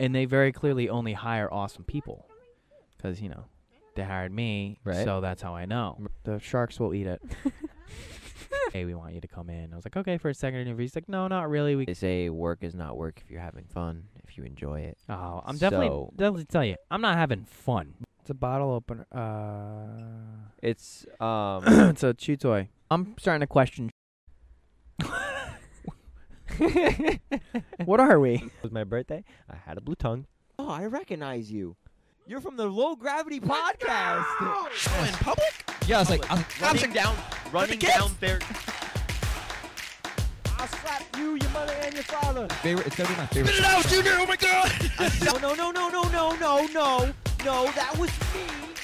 and they very clearly only hire awesome people, because you know, they hired me, Right. so that's how I know. The sharks will eat it. hey, we want you to come in. I was like, okay, for a second interview. He's like, no, not really. We. They say work is not work if you're having fun, if you enjoy it. Oh, I'm definitely So- definitely tell you, I'm not having fun. It's a bottle opener. Uh, It's um it's a chew toy. I'm starting to question. what are we? it was my birthday. I had a blue tongue. Oh, I recognize you. You're from the Low Gravity Podcast. Oh, in public? Yeah, I was like, I'm, Running down, running down there. I'll slap you, your mother, and your father. favorite. It's gonna be my favorite. Spit it out, Junior! Oh my god! no, no, no, no, no, no, no, no, no. That was me.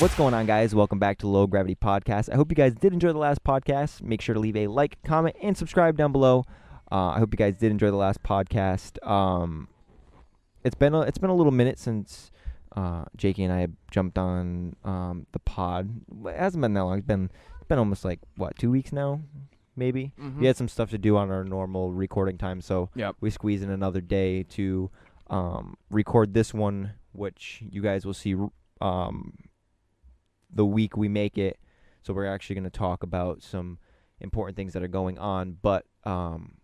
What's going on, guys? Welcome back to Low Gravity Podcast. I hope you guys did enjoy the last podcast. Make sure to leave a like, comment, and subscribe down below. Uh, I hope you guys did enjoy the last podcast. Um, it's been a, it's been a little minute since uh, Jakey and I jumped on um, the pod. It hasn't been that long. It's been it's been almost like what two weeks now, maybe. We had some stuff to do on our normal recording time, so Yep. we squeeze in another day to um, record this one, which you guys will see um, the week we make it. So we're actually going to talk about some important things that are going on, but um,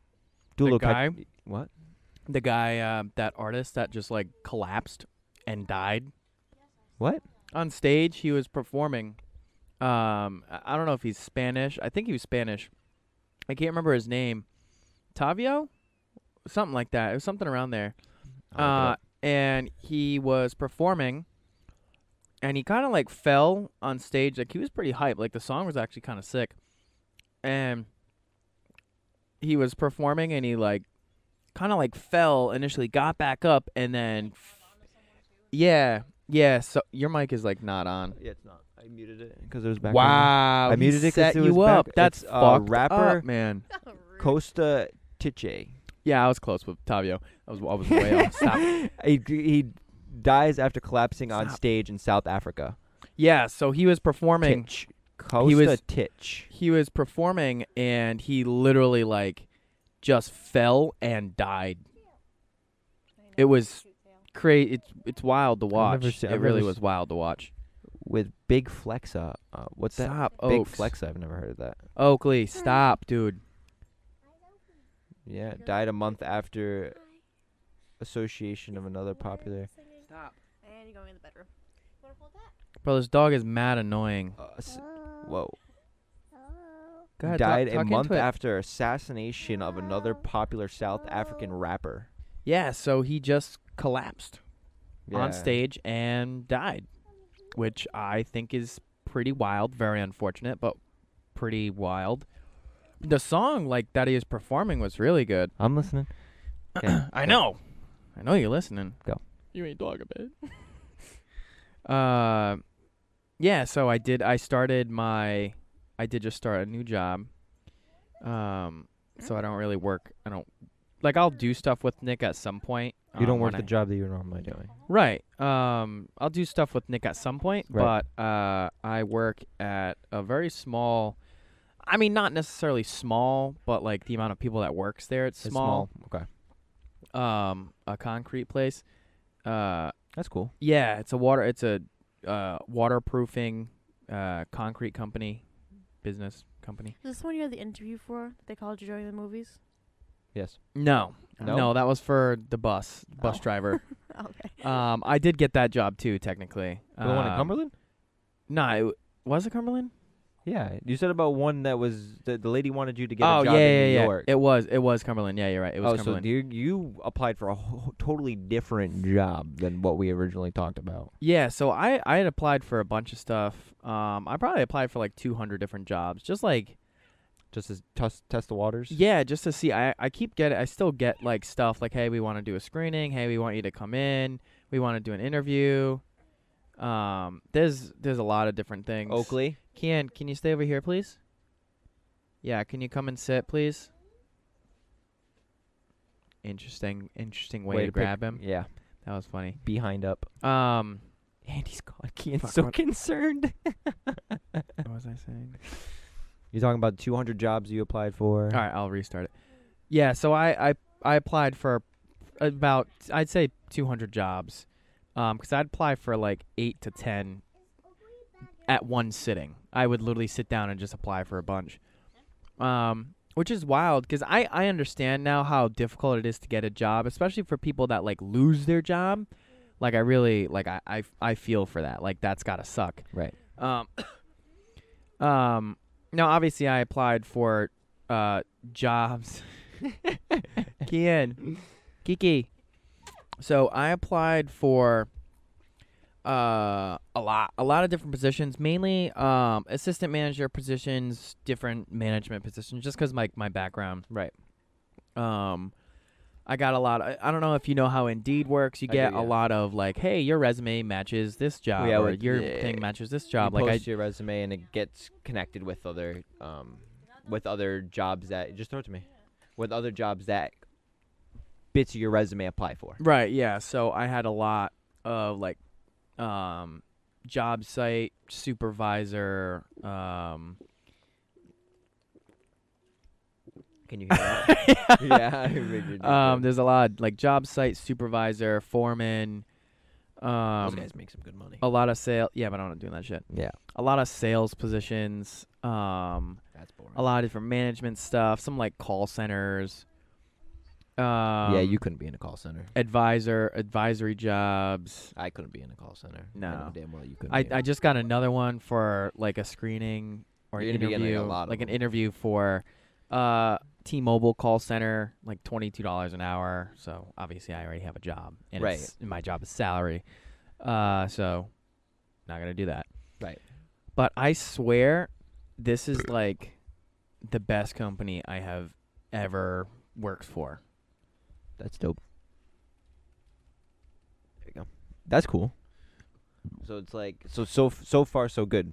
do a The little cut- guy? what? The guy, uh, that artist that just like collapsed and died What? on stage. He was performing. Um, I I don't know if he's Spanish. I think he was Spanish. I can't remember his name. Tavio, something like that. It was something around there. I'll look it Uh, up. and he was performing, and he kind of like fell on stage. Like he was pretty hyped. Like the song was actually kind of sick, and he was performing, and he like kind of like fell initially, got back up, and then yeah, yeah. So your mic is like not on. yeah, it's not. I muted it because it was back. Wow, I he muted it 'cause set it you was up. back- That's it's, uh, rapper- up, man. Costa Titch. Yeah, I was close with Tavio. I was I was way off. Stop. He, he dies after collapsing on stage in South Africa. Yeah, so he was performing. Titch. Costa was- Titch. he was performing and he literally like just fell and died. It was crazy. It's it's wild to watch. never se- it really was wild to watch. with Big Flexa. Uh, what's that? Stop, Big Oaks. Flexa. I've never heard of that. Oakley, stop, dude. Yeah, died a month after association of another popular. Stop, And you're going in the bedroom. Wanna hold that? bro. This dog is mad annoying. Uh, s- whoa. Go ahead, died talk, a talk month it. after assassination of another popular South African rapper. Yeah, so he just collapsed on stage and died, which I think is pretty wild. Very unfortunate, but pretty wild. The song like that he was performing was really good. I'm listening. Okay. I know. I know you're listening. Go. You ain't talking about it. uh, yeah. So I did. I started my. I did just start a new job. Um, so I don't really work. I don't like. I'll do stuff with Nick at some point. You don't um, work the I- job that you're normally doing. Right. Um, I'll do stuff with Nick at some point, Right. but uh, I work at a very small. I mean, not necessarily small, but like the amount of people that works there, it's, It's small. Okay. Um, a concrete place. Uh, That's cool. yeah, it's a water. It's a uh waterproofing uh concrete company, business company. Is this the one you had the interview for? that They called you during the movies? Yes. No, No? no, that was for the bus bus Oh. driver. okay. Um, I did get that job too, technically. The one in Um, Cumberland? No, it, w- was it Cumberland? Yeah. You said about one that was the, the lady wanted you to get oh a job yeah, in yeah, New yeah. York. It was it was Cumberland. Yeah, you're right. It was oh, so Cumberland. you you applied for a totally different job than what we originally talked about. yeah, so I I had applied for a bunch of stuff. Um, I probably applied for like 200 different jobs, just like Just to test test the waters. Yeah, just to see. I I keep getting. I still get like stuff like, hey, we want to do a screening. Hey, we want you to come in. We want to do an interview. Um, there's there's a lot of different things. Oakley. Kian, can you stay over here, please? Yeah, can you come and sit, please? Interesting, interesting way, to, pick- grab him. Yeah. That was funny. Behind up. Um, Andy's gone. Kian's Fuck, so what- concerned. what was I saying? You're talking about 200 jobs you applied for. All right, I'll restart it. Yeah, so I I, I applied for about I'd say 200 jobs, um, because I'd apply for like eight to ten at one sitting. I would literally sit down and just apply for a bunch, um, which is wild because I I understand now how difficult it is to get a job, especially for people that like lose their job. Like I really like I I, I feel for that. Like that's gotta suck. Right. Um, um, now obviously I applied for uh jobs. Kian, Kiki. So I applied for uh a lot, a lot of different positions, mainly um assistant manager positions, different management positions, just because my my background. Right. Um, I got a lot. I, I don't know if you know how Indeed works. You I do, get yeah. a lot of like, hey, your resume matches this job, yeah, or your yeah, thing matches this job. you Like I post your resume and it gets connected with other um with other jobs that just throw it to me with other jobs that bits of your resume apply for. Right, yeah. So I had a lot of like um job site supervisor um Can you hear that? yeah, I figured um there's a lot like job site supervisor, foreman, those um guys make some good money. a lot of sale yeah, but I'm not doing that shit. Yeah, A lot of sales positions, um that's boring. a lot of different management stuff, some like call centers. Um yeah, you couldn't be in a call center. advisor advisory jobs. I couldn't be in a call center. No. damn well you couldn't. I. I just got another one for like a screening or You're an gonna be like, a interview, like an interview for uh T-Mobile call center, like twenty two dollars an hour. So obviously I already have a job, and Right. it's, my job is salary. Uh, so not gonna do that. Right. But I swear, this is like the best company I have ever worked for. That's dope. There you go. That's cool. So it's like so so so far so good,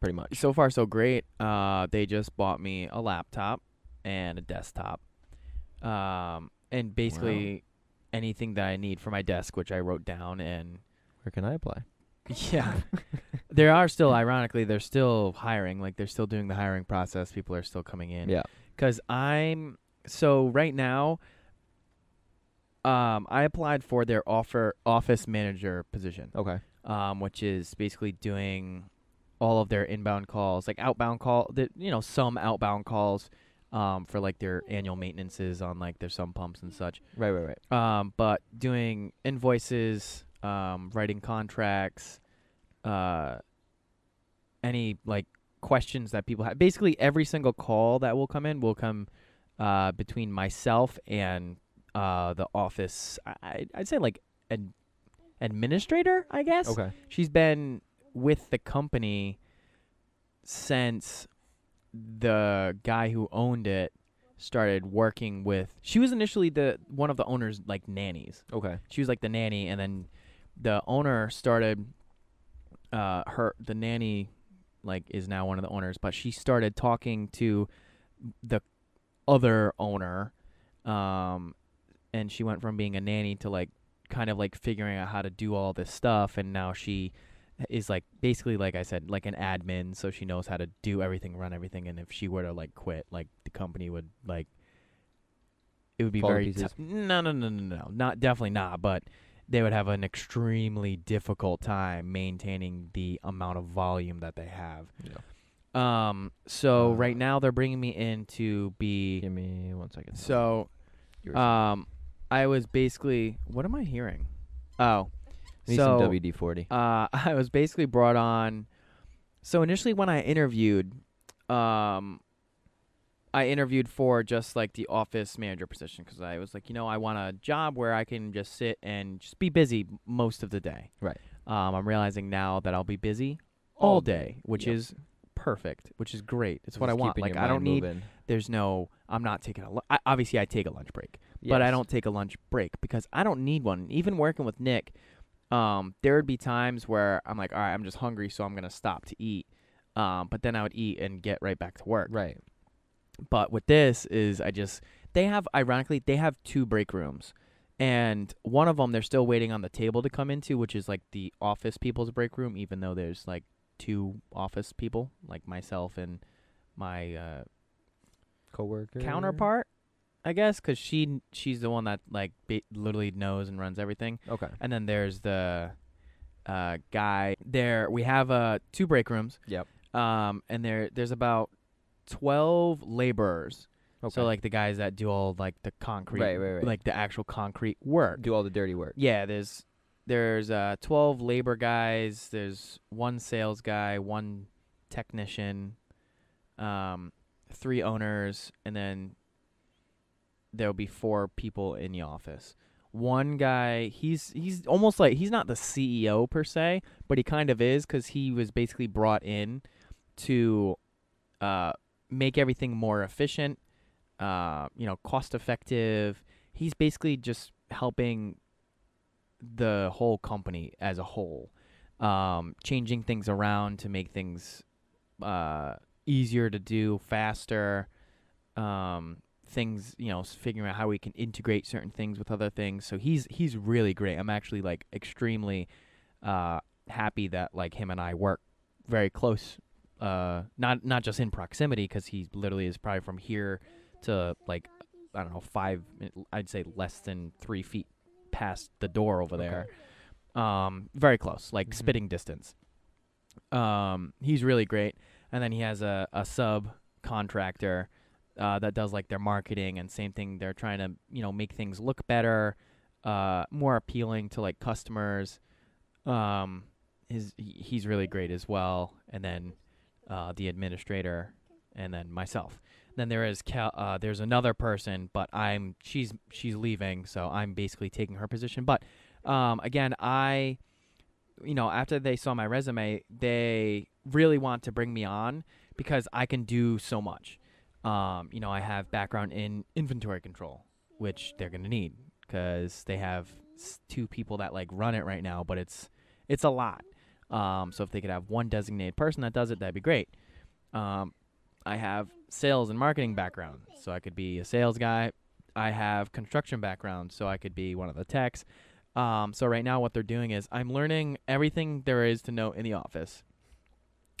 pretty much. So far, so great. Uh, they just bought me a laptop and a desktop, um, and basically anything that I need for my desk, which I wrote down. And Where can I apply? yeah, there are still, ironically, they're still hiring. Like they're still doing the hiring process. People are still coming in. Yeah. Cause I'm so right now. Um, I applied for their offer office manager position Okay. um, which is basically doing all of their inbound calls, like outbound call, the, you know, some outbound calls um, for like their annual maintenances on like their sump pumps and such. Right, right, right. Um, but doing invoices, um, writing contracts, uh, any like questions that people have. Basically, every single call that will come in will come uh, between myself and uh, the office. I- I'd say like an administrator, I guess Okay. she's been with the company since the guy who owned it started working with she was initially the one of the owners like nannies Okay. she was like the nanny and then the owner started uh her the nanny like is now one of the owners but she started talking to the other owner um and she went from being a nanny to like kind of like figuring out how to do all this stuff and now she is like basically like I said like an admin so she knows how to do everything run everything and if she were to like quit like the company would like it would be Fall very tough. no no no no no not definitely not but they would have an extremely difficult time maintaining the amount of volume that they have Yeah. um so Uh, right now they're bringing me in to be Give me one second. so um I was basically what am I hearing oh Need so some WD forty. uh, I was basically brought on. So initially, when I interviewed, um, I interviewed for just like the office manager position because I was like, you know, I want a job where I can just sit and just be busy most of the day. Right. Um, I'm realizing now that I'll be busy all, day, which yep. is perfect, which is great. It's what I want. Like I don't need. moving. There's no. I'm not taking a. Lu- I, obviously, I take a lunch break but I don't take a lunch break because I don't need one. Even working with Nick, um, there would be times where I'm like, all right, I'm just hungry, so I'm gonna stop to eat. Um, but then I would eat and get right back to work. Right. But with this is I just they have ironically they have two break rooms, and one of them they're still waiting on the table to come into, which is like the office people's break room, even though there's like two office people, like myself and my uh, Coworker. counterpart. I guess, because she she's the one that like ba- literally knows and runs everything. Okay. And then there's the uh, guy there. We have uh two break rooms. Yep. Um, and there there's about twelve laborers. Okay. So like the guys that do all like the concrete, Right, right, right. like the actual concrete work. do all the dirty work. Yeah, there's there's uh 12 labor guys, there's one sales guy, one technician, um three owners and then there'll be four people in the office. One guy, he's he's almost like he's not the CEO per se, but he kind of is cuz he was basically brought in to uh make everything more efficient, uh you know, cost effective. He's basically just helping the whole company as a whole, um, changing things around to make things uh, easier to do, faster. Um, things, you know, figuring out how we can integrate certain things with other things. So he's he's really great. I'm actually like extremely uh, happy that like him and I work very close. Uh, not not just in proximity because he literally is probably from here to like I don't know five. I'd say less than three feet past the door over Okay. there. Um, very close, like Mhm. spitting distance. Um, he's really great, and then he has a a sub contractor uh, that does like their marketing and same thing. They're trying to you know make things look better, uh, more appealing to like customers. Um, his he's really great as well, and then uh, the administrator, and then myself. Then there is Cal. Uh, there's another person, but I'm she's she's leaving, so I'm basically taking her position. But um, again, I, you know, after they saw my resume, they really want to bring me on because I can do so much. Um, you know, I have background in inventory control, which they're gonna need because they have two people that like run it right now, but it's it's a lot. Um, so if they could have one designated person that does it, that'd be great. Um, I have sales and marketing background, so I could be a sales guy. I have construction background, so I could be one of the techs. Um, so right now, what they're doing is I'm learning everything there is to know in the office,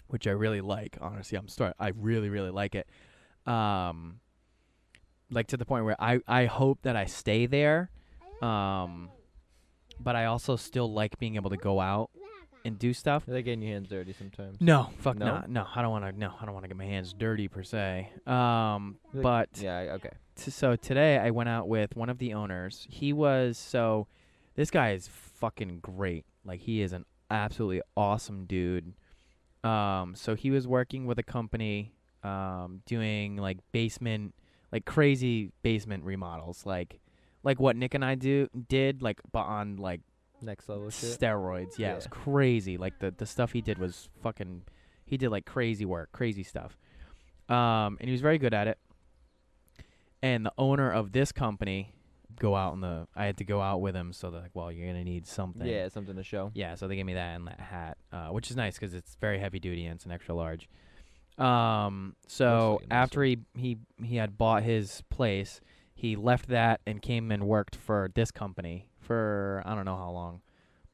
which I really like. Honestly, I'm start. I really, really like it. Um, like to the point where I I hope that I stay there. Um, but I also still like being able to go out and do stuff. They're getting your hands dirty sometimes. No, fuck No? no, no. I don't want to. No, I don't want to get my hands dirty per se. Um, Like- but Yeah. Okay. t- so today I went out with one of the owners. He was so. This guy is fucking great. Like he is an absolutely awesome dude. Um, so he was working with a company, um, doing like basement, like crazy basement remodels, like, like what Nick and I do did, like, but on like Next level shit. steroids. Yeah, it was Yeah. crazy. Like the the stuff he did was fucking. He did like crazy work, crazy stuff. Um, and he was very good at it. And the owner of this company, go out in the. I had to go out with him, so they're like, "Well, you're gonna need something." Yeah, something to show. Yeah, so they gave me that and that hat, uh, which is nice because it's very heavy duty and it's an extra large. Um, so like after he, he he had bought his place, he left that and came and worked for this company for I don't know how long,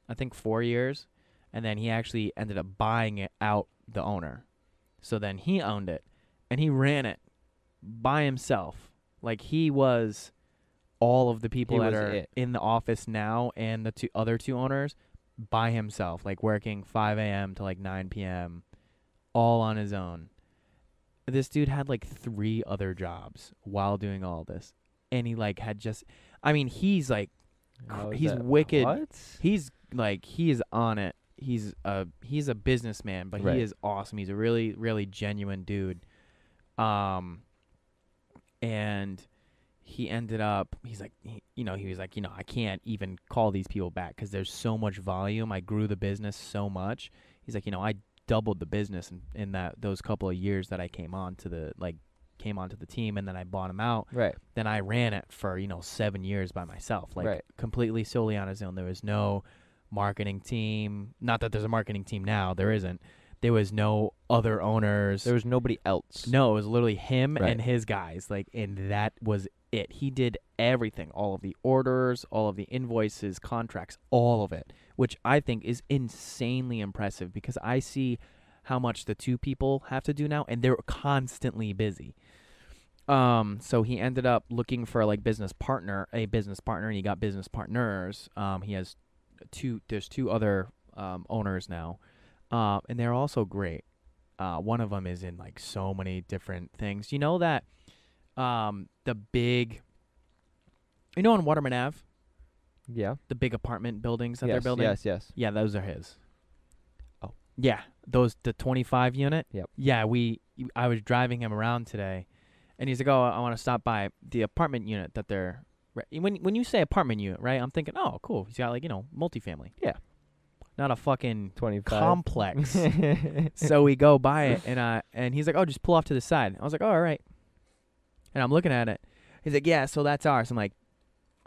I think four years, and then he actually ended up buying it out the owner. So then he owned it, and he ran it by himself. Like he was all of the people He that are it. in the office now and the two other two owners by himself, like working 5 a.m. to like 9 p.m. all on his own. This dude had like three other jobs while doing all this. And he like had just I mean, he's like He's that- wicked. What? he's like he is on it. He's a he's a businessman, but Right. he is awesome. He's a really really genuine dude. Um and he ended up he's like he, you know he was like you know I can't even call these people back cuz there's so much volume. I grew the business so much. He's like, you know, I doubled the business in, in that those couple of years that I came on to the like came onto the team and then I bought him out Right. then I ran it for you know seven years by myself, like Right. completely solely on his own. There was no marketing team. Not that there's a marketing team now. There isn't. There was no other owners. There was nobody else. no, it was literally him Right. and his guys. Like, and that was it. He did everything, all of the orders, all of the invoices, contracts, all of it, which I think is insanely impressive because I see how much the two people have to do now, and they're constantly busy. Um, so he ended up looking for like business partner, a business partner, and he got business partners. Um, he has two. There's two other um, owners now, uh, and they're also great. Uh, one of them is in like so many different things. You know that um, the big, you know, on Waterman Ave, Yeah. the big apartment buildings that yes, they're building. Yes. Yes. Yeah, those are his. Oh. Yeah, those the 25 unit. Yep. Yeah, we I was driving him around today, and he's like, "Oh, I want to stop by the apartment unit that they're." re- When when you say apartment unit, right? I'm thinking, "Oh, cool. He's got like you know multifamily." Yeah. Not a fucking Twenty-five. complex. so we go by it, and uh, and he's like, "Oh, just pull off to the side." I was like, "Oh, all right." And I'm looking at it. He's like, "Yeah, so that's ours." I'm like,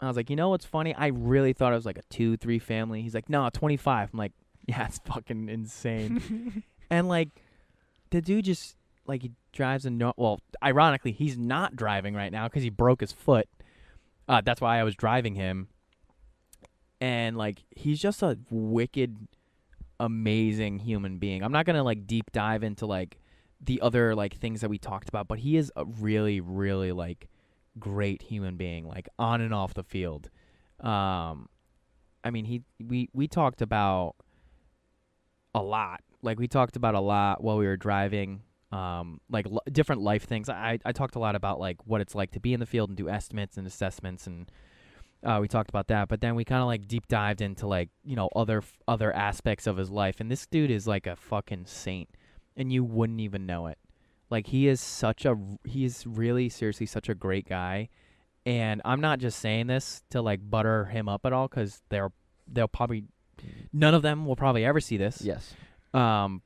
I was like, "You know what's funny? I really thought it was like a two, three family." He's like, "No, 25." I'm like, "Yeah, it's fucking insane." and like, the dude just like he drives a no. Well, ironically, he's not driving right now because he broke his foot. Uh, that's why I was driving him. And like, he's just a wicked amazing human being. I'm not gonna like deep dive into like the other like things that we talked about, but he is a really, really like great human being, like on and off the field. Um, I mean, he we we talked about a lot. Like we talked about a lot while we were driving. Um, like l- different life things. I I talked a lot about like what it's like to be in the field and do estimates and assessments and uh, we talked about that, but then we kind of like deep dived into like you know other f- other aspects of his life, and this dude is like a fucking saint, and you wouldn't even know it. Like he is such a he is really seriously such a great guy, and I'm not just saying this to like butter him up at all because they're they'll probably none of them will probably ever see this. Yes. Um,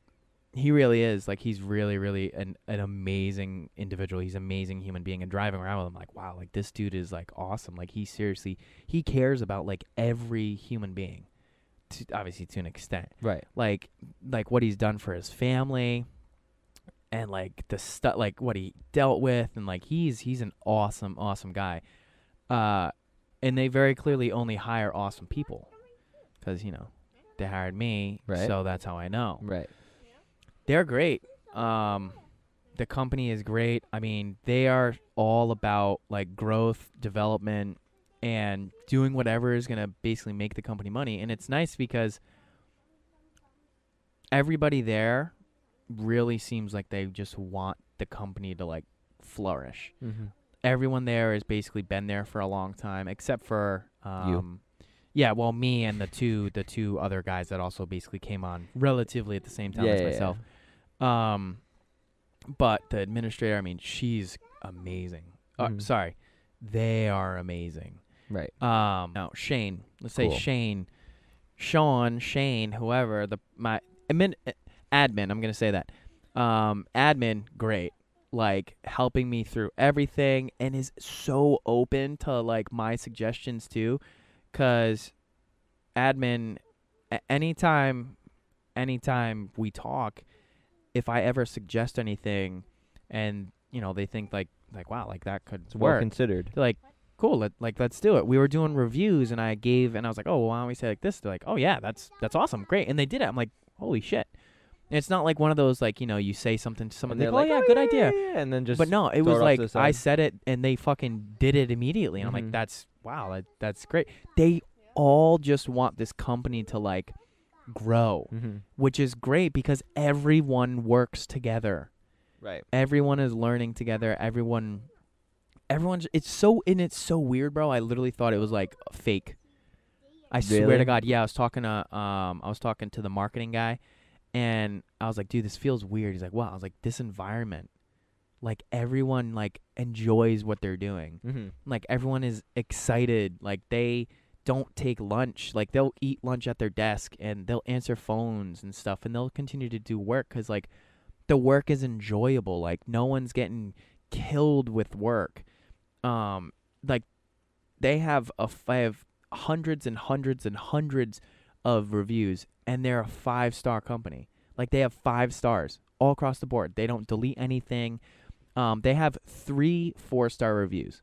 he really is like he's really really an an amazing individual. He's an amazing human being, and driving around with him, like wow, like this dude is like awesome. Like he seriously he cares about like every human being, to, obviously to an extent. Right. Like like what he's done for his family, and like the stuff like what he dealt with, and like he's he's an awesome awesome guy. Uh, and they very clearly only hire awesome people, because you know they hired me, Right. so that's how I know Right. They're great. Um, the company is great. I mean, they are all about like growth, development, and doing whatever is gonna basically make the company money. And it's nice because everybody there really seems like they just want the company to like flourish. Mm-hmm. Everyone there has basically been there for a long time, except for um, yeah, well, me and the two the two other guys that also basically came on relatively at the same time Yeah, as yeah, yeah. Um, but the administrator, I mean, she's amazing. Uh, Mhm. sorry, they are amazing. Right. Um, no, Shane. Let's say Shane, Sean, Shane, whoever the my admin, admin. I'm gonna say that. Um, admin, great. Like helping me through everything, and is so open to like my suggestions too, cause admin, a- anytime, anytime we talk, if I ever suggest anything, and you know they think like like wow like that could It's well work, considered. they're like, cool, let, like let's do it. We were doing reviews, and I gave, and I was like, oh, well, why don't we say like this? They're like, oh yeah, that's that's awesome, great, and they did it. I'm like, holy shit. And it's not like one of those like you know you say something to someone, And they they're go, like, oh yeah, good idea. yeah, yeah," And then just. But no, it was it like I said it, and they fucking did it immediately, and I'm Mhm. like, that's wow, that, that's great. They all just want this company to like grow, Mm-hmm. which is great because everyone works together. Right. everyone is learning together. Everyone everyone's it's so and it's so weird bro. I literally thought it was like fake. I swear to god. Yeah i was talking to um i was talking to the marketing guy and i was like dude this feels weird. He's like wow. I was like this environment like everyone like enjoys what they're doing. Mm-hmm. like everyone is excited. Like they don't take lunch. Like they'll eat lunch at their desk and they'll answer phones and stuff and they'll continue to do work because like the work is enjoyable. Like no one's getting killed with work. Um like they have a I have hundreds and hundreds and hundreds of reviews and they're a five star company. Like they have five stars all across the board. They don't delete anything. Um they have three four star reviews.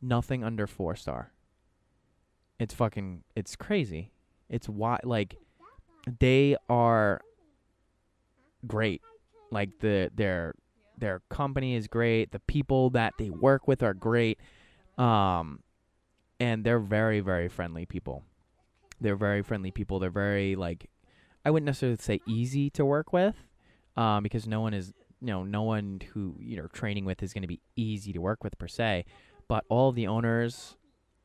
Nothing under four star it's fucking it's crazy it's why like they are great like the their their company is great. The people that they work with are great. Um, and they're very very friendly people. They're very friendly people. They're very like I wouldn't necessarily say easy to work with, um, because no one is you know no one who you know training with is going to be easy to work with per se. But all the owners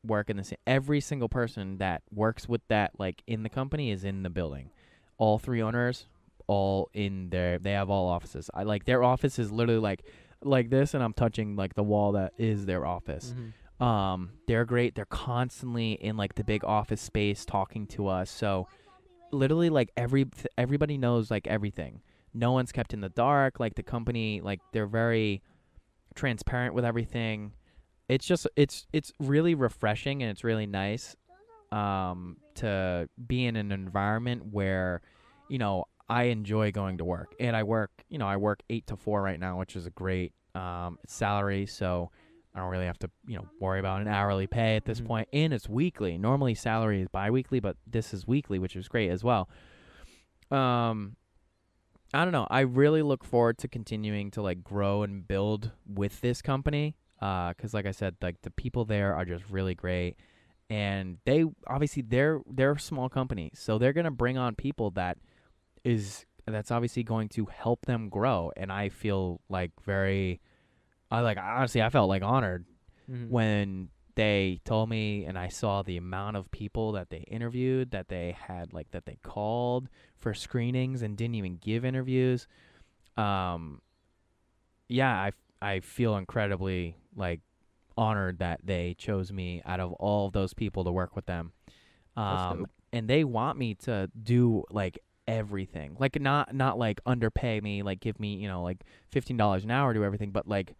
work in the same. Every single person that works with that like in the company is in the building. All three owners, all in there. They have all offices. I like their office is literally like like this, and I'm touching like the wall that is their office. Um, they're great. They're constantly in like the big office space talking to us. So literally like every everybody knows like everything. No one's kept in the dark. Like the company, like they're very transparent with everything. It's just it's it's really refreshing and it's really nice um to be in an environment where you know I enjoy going to work and I work you know I work 8 to 4 right now which is a great um salary so I don't really have to, you know, worry about an hourly pay at this Mhm. point. And it's weekly. Normally salary is biweekly, but this is weekly, which is great as well. Um I don't know. I really look forward to continuing to like grow and build with this company uh cuz like I said, like the people there are just really great and they obviously they're they're a small company. So they're going to bring on people that is that's obviously going to help them grow and I feel like very I like honestly I felt like honored Mhm. when they told me and I saw the amount of people that they interviewed, that they had like that they called for screenings and didn't even give interviews. Um yeah, I I feel incredibly like honored that they chose me out of all of those people to work with them. Um and they want me to do like everything. Like not not like underpay me, like give me, you know, like $15 an hour to do everything, but like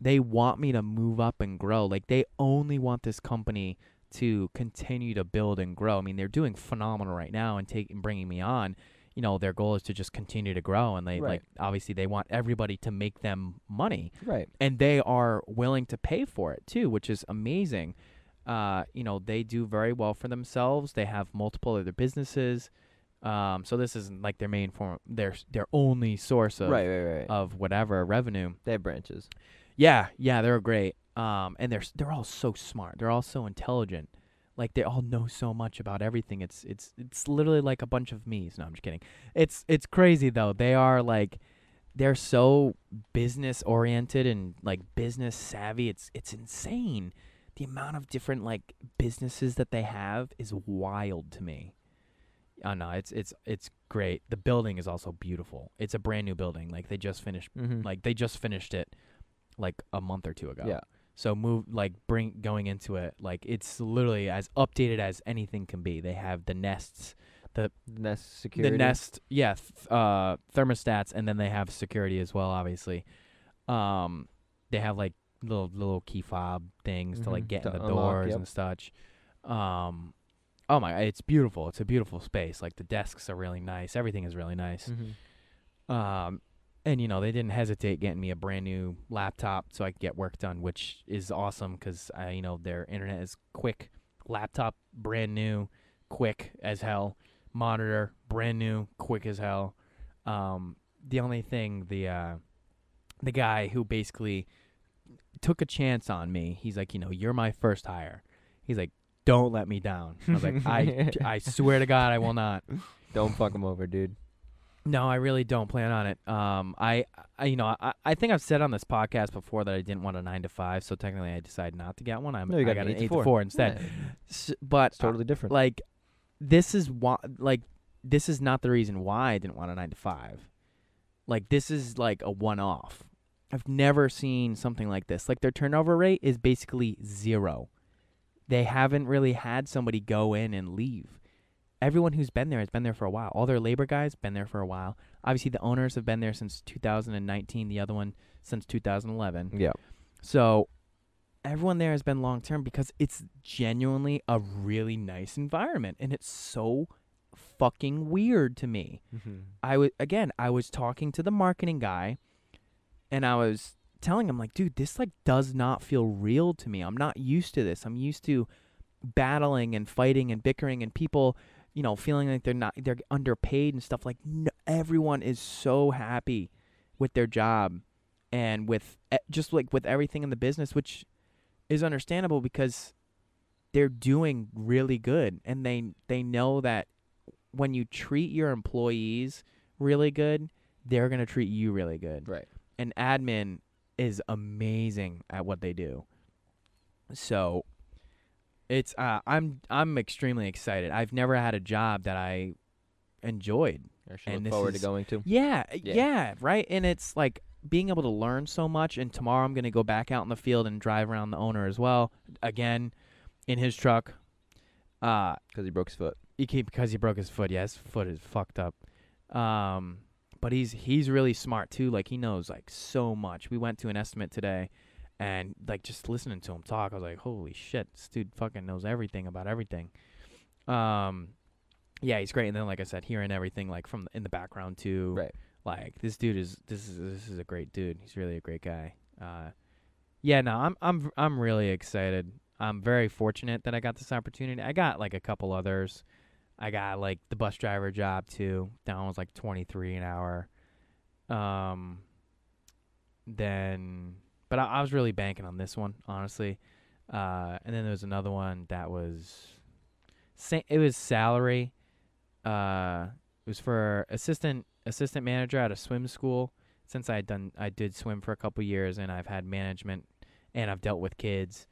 they want me to move up and grow. Like they only want this company to continue to build and grow. I mean, they're doing phenomenal right now and taking bringing me on. You know, their goal is to just continue to grow, and they Right. like obviously they want everybody to make them money, Right. and they are willing to pay for it too, which is amazing. Uh, you know, they do very well for themselves. They have multiple other businesses. Um, so this isn't like their main form, their their only source of right. Right. Right. of whatever revenue. they have branches. Yeah, yeah, they're great. Um, and they're they're all so smart. They're all so intelligent. Like they all know so much about everything. It's it's it's literally like a bunch of me's. No, I'm just kidding. It's it's crazy though. They are like they're so business oriented and like business savvy. It's it's insane. The amount of different like businesses that they have is wild to me. Oh no, it's it's it's great. The building is also beautiful. It's a brand new building. Like they just finished Mm-hmm. like they just finished it like a month or two ago. yeah. So move like bring going into it like it's literally as updated as anything can be. They have the nests, the Nest security. the nest, yeah, th- uh, thermostats, and then they have security as well. Obviously, um, they have like little little key fob things to like Mhm, get to in the unlock, doors yep. and such. Um, oh my, it's beautiful. It's a beautiful space. Like the desks are really nice. Everything is really nice. Mm-hmm. Um, and you know they didn't hesitate getting me a brand new laptop so I could get work done, which is awesome because I you know their internet is quick. Laptop brand new, quick as hell. Monitor brand new, quick as hell. Um, the only thing the uh, the guy who basically took a chance on me, he's like, you know, you're my first hire. He's like, don't let me down. I was like, I I swear to God, I will not. Don't fuck him over, dude. No, I really don't plan on it. Um, I, I, you know, I, I think I've said on this podcast before that I didn't want a nine to five, so technically I decided not to get one. I'm, No, you I got got an eight to eight to four. four instead. Yeah, S- but it's totally different. uh, like, this is why, like, this is not the reason why I didn't want a nine to five. Like, this is like a one off. I've never seen something like this. Like, their turnover rate is basically zero. They haven't really had somebody go in and leave. Everyone who's been there has been there for a while. All their labor guys been there for a while. Obviously, the owners have been there since 2019. The other one since 2011. yeah. So everyone there has been long term because it's genuinely a really nice environment and it's so fucking weird to me. Mm-hmm. I was again, I was talking to the marketing guy and I was telling him like, dude, this like does not feel real to me. I'm not used to this. I'm used to battling and fighting and bickering and people, you know, feeling like they're not they're underpaid and stuff like no, everyone is so happy with their job and with just like with everything in the business, which is understandable because they're doing really good, and they they know that when you treat your employees really good, they're gonna treat you really good Right. and admin is amazing at what they do. So it's uh, I'm I'm extremely excited. I've never had a job that I enjoyed. Actually, And look forward to going to. Yeah, uh, Yeah. yeah, right. And it's like being able to learn so much. And tomorrow I'm gonna go back out in the field and drive around the owner as well, again, in his truck. Uh, Because he broke his foot. he keep because he broke his foot. Yeah, his foot is fucked up. Um, but he's he's really smart too. Like he knows like so much. We went to an estimate today, and like just listening to him talk, I was like, holy shit, this dude fucking knows everything about everything. Um, yeah, he's great. And then like I said, hearing everything like from in the background too. Right. Like this dude is this is this is a great dude. He's really a great guy. Uh, yeah, no, I'm I'm I'm really excited. I'm very fortunate that I got this opportunity. I got like a couple others. I got like the bus driver job too. That one was like 23 an hour. Um then but I, I was really banking on this one, honestly. Uh and then there was another one that was sa- it was salary. Uh it was for assistant assistant manager at a swim school. Since I had done I did swim for a couple years and I've had management and I've dealt with kids.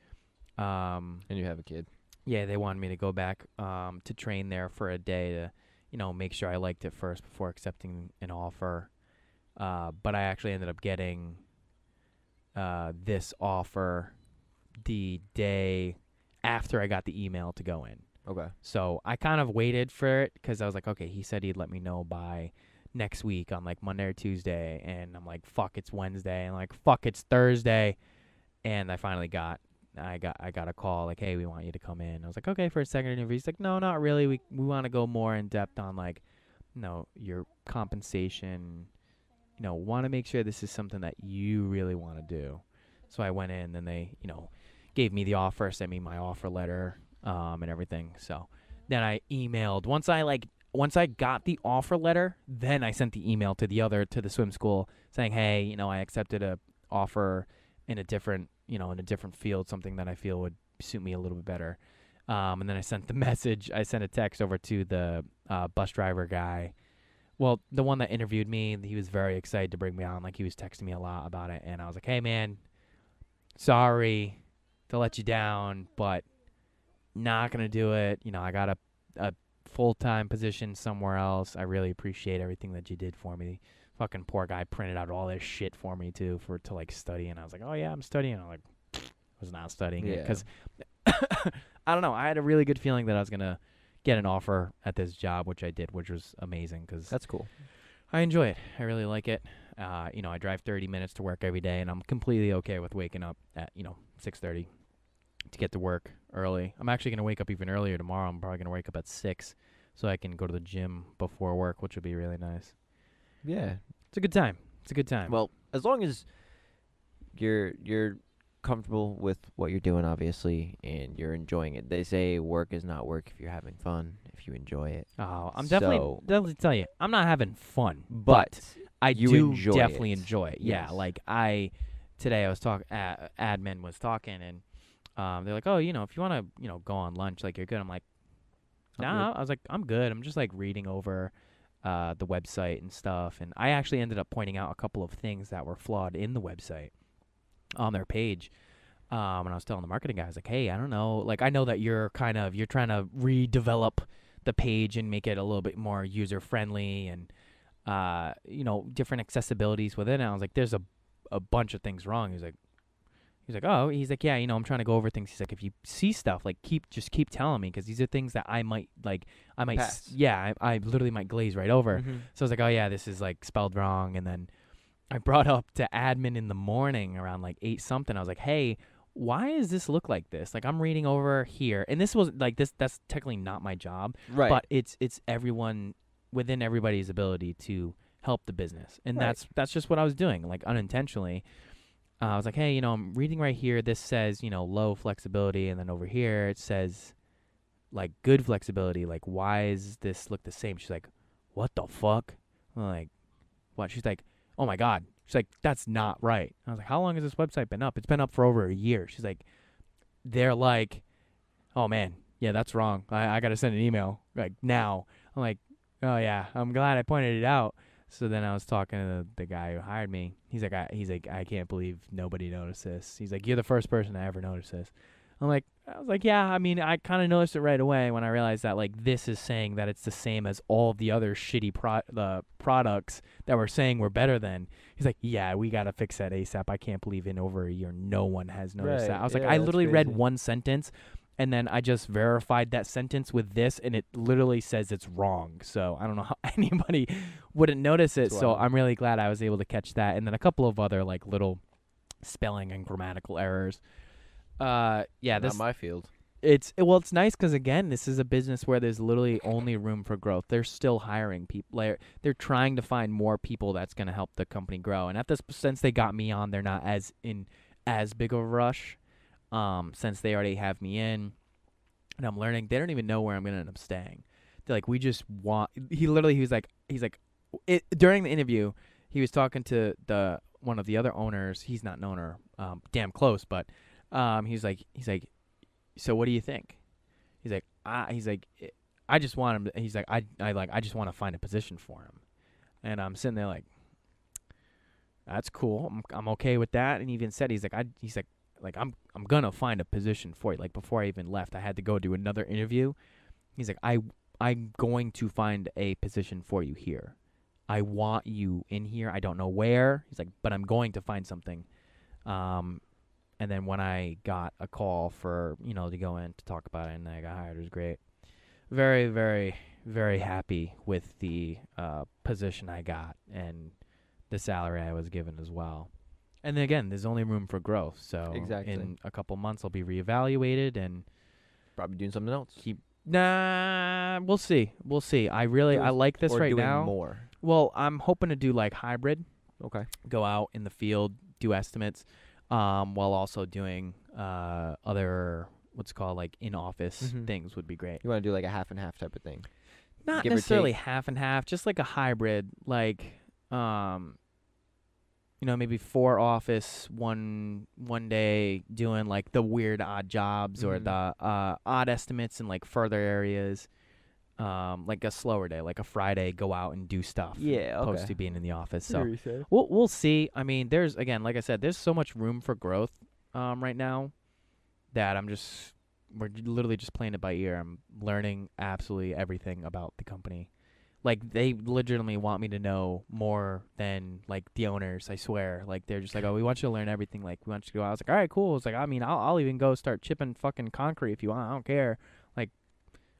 Um And you have a kid. yeah, they wanted me to go back um, to train there for a day to, you know, make sure I liked it first before accepting an offer. Uh, but I actually ended up getting uh, this offer the day after I got the email to go in. Okay. So I kind of waited for it because I was like, okay, he said he'd let me know by next week on like Monday or Tuesday, and I'm like, fuck, it's Wednesday, and like, fuck, it's Thursday, and I finally got, I got, I got a call like, hey, we want you to come in. I was like, okay, for a second interview. He's like, no, not really. We we want to go more in depth on like, you know, your compensation. Know, want to make sure this is something that you really want to do. So I went in, and they, you know, gave me the offer, sent me my offer letter, um, and everything. So then I emailed once I like once I got the offer letter, then I sent the email to the other to the swim school saying, "Hey, you know, I accepted a offer in a different, you know, in a different field, something that I feel would suit me a little bit better." Um, and then I sent the message. I sent a text over to the uh, bus driver guy. Well, the one that interviewed me, he was very excited to bring me on. Like he was texting me a lot about it, and I was like, "Hey, man, sorry to let you down, but not gonna do it. You know, I got a a full time position somewhere else. I really appreciate everything that you did for me. Fucking poor guy printed out all this shit for me too for to like study, and I was like, oh yeah, I'm studying. I'm like, was not studying it Yeah. because I don't know. I had a really good feeling that I was gonna get an offer at this job, which I did, which was amazing because That's cool. I enjoy it. I really like it. Uh, you know, I drive 30 minutes to work every day, and I'm completely okay with waking up at you know 6:30 to get to work early. I'm actually gonna wake up even earlier tomorrow. I'm probably gonna wake up at six so I can go to the gym before work, which would be really nice. Yeah. It's a good time. It's a good time. Well, as long as you're you're comfortable with what you're doing, obviously, and you're enjoying it. They say work is not work if you're having fun, if you enjoy it. oh, I'm definitely so- definitely tell you, I'm not having fun, But, I you do enjoy definitely it. enjoy it. Yeah, like I today I was talking uh, admin was talking and um they're like, "Oh, you know, if you want to, you know, go on lunch like you're good." I'm like, I'm "Nah." I was like, "I'm good. I'm just like reading over uh the website and stuff." And I actually ended up pointing out a couple of things that were flawed in the website on their page. Um and I was telling the marketing guys like, "Hey, I don't know, like I know that you're kind of you're trying to redevelop the page and make it a little bit more user friendly and uh, you know, different accessibilities within it. I was like, there's a a bunch of things wrong. He's like, he's like, oh, he's like, yeah, you know, I'm trying to go over things. He's like, if you see stuff, like, keep just keep telling me because these are things that I might like, I might, s- yeah, I, I literally might glaze right over. Mhm. So I was like, oh yeah, this is like spelled wrong. And then I brought up to admin in the morning around like eight something. I was like, hey, why does this look like this? Like I'm reading over here, and this was like this. That's technically not my job right. but it's it's everyone within everybody's ability to help the business and Right. that's that's just what i was doing like unintentionally uh, i was like hey you know i'm reading right here this says you know low flexibility and then over here it says like good flexibility like why is this look the same she's like what the fuck I'm like what she's like oh my god She's like, that's not right. I was like, how long has this website been up? It's been up for over a year. She's like, they're like, oh man, yeah, that's wrong. I, I got to send an email like now. I'm like, oh yeah, I'm glad I pointed it out. So then I was talking to the, the guy who hired me. He's like, I, he's like, I can't believe nobody noticed this. He's like, you're the first person I ever noticed this. I'm like, I was like, yeah. I mean, I kind of noticed it right away when I realized that like this is saying that it's the same as all the other shitty pro the products that we're saying we're better than. He's like, yeah, we gotta fix that ASAP. I can't believe in over a year no one has noticed Right, that. I was like, I literally read one sentence, and then I just verified that sentence with this, and it literally says it's wrong. So I don't know how anybody wouldn't notice it. That's So wild. I'm really glad I was able to catch that, and then a couple of other like little spelling and grammatical errors. Uh, yeah, this Not my field. it's well it's nice because again this is a business where there's literally only room for growth. They're still hiring people they're, they're trying to find more people that's going to help the company grow. And at this since they got me on they're not as in as big of a rush um since they already have me in. And i'm learning they don't even know where i'm going to end up staying. They're like we just want he literally he was like he's like it, during the interview he was talking to the one of the other owners. He's not an owner um damn close but um he's like he's like so what do you think? He's like, ah, he's like, "I- just want him. He's like, I, I like, I just want to find a position for him, and I'm sitting there like, that's cool. I'm, I'm okay with that. And he even said, he's like, I, he's like, like I'm, I'm gonna find a position for you. Like before I even left, I had to go do another interview. He's like, I, I'm going to find a position for you here. I want you in here. I don't know where. He's like, but I'm going to find something. Um, and then when I got a call for you know to go in to talk about it, and I got hired, it was great. Very, very, very happy with the uh, position I got and the salary I was given as well. And then again, there's only room for growth. So Exactly. in a couple months, I'll be reevaluated and Probably doing something else. keep. Nah, we'll see. We'll see. I really I like this or right doing now. more. Well, I'm hoping to do like hybrid Okay. go out in the field, do estimates, um, while also doing uh, other what's called like in office Mhm. things would be great. You want to do like a half and half type of thing. Not Give or necessarily half and half, just like a hybrid, like um, you know, maybe four office, one one day doing like the weird odd jobs or Mhm. the uh, odd estimates in like further areas. Um, like a slower day, like a Friday, go out and do stuff. Yeah, opposed to being in the office. So. We'll we'll see. I mean, there's again, like I said, there's so much room for growth um, right now that I'm just we're literally just playing it by ear. I'm learning absolutely everything about the company. Like they legitimately want me to know more than like the owners. I swear. Like they're just like, oh, we want you to learn everything. Like we want you to go. I was like, all right, cool. It's like, I mean, I'll I'll even go start chipping fucking concrete if you want. I don't care.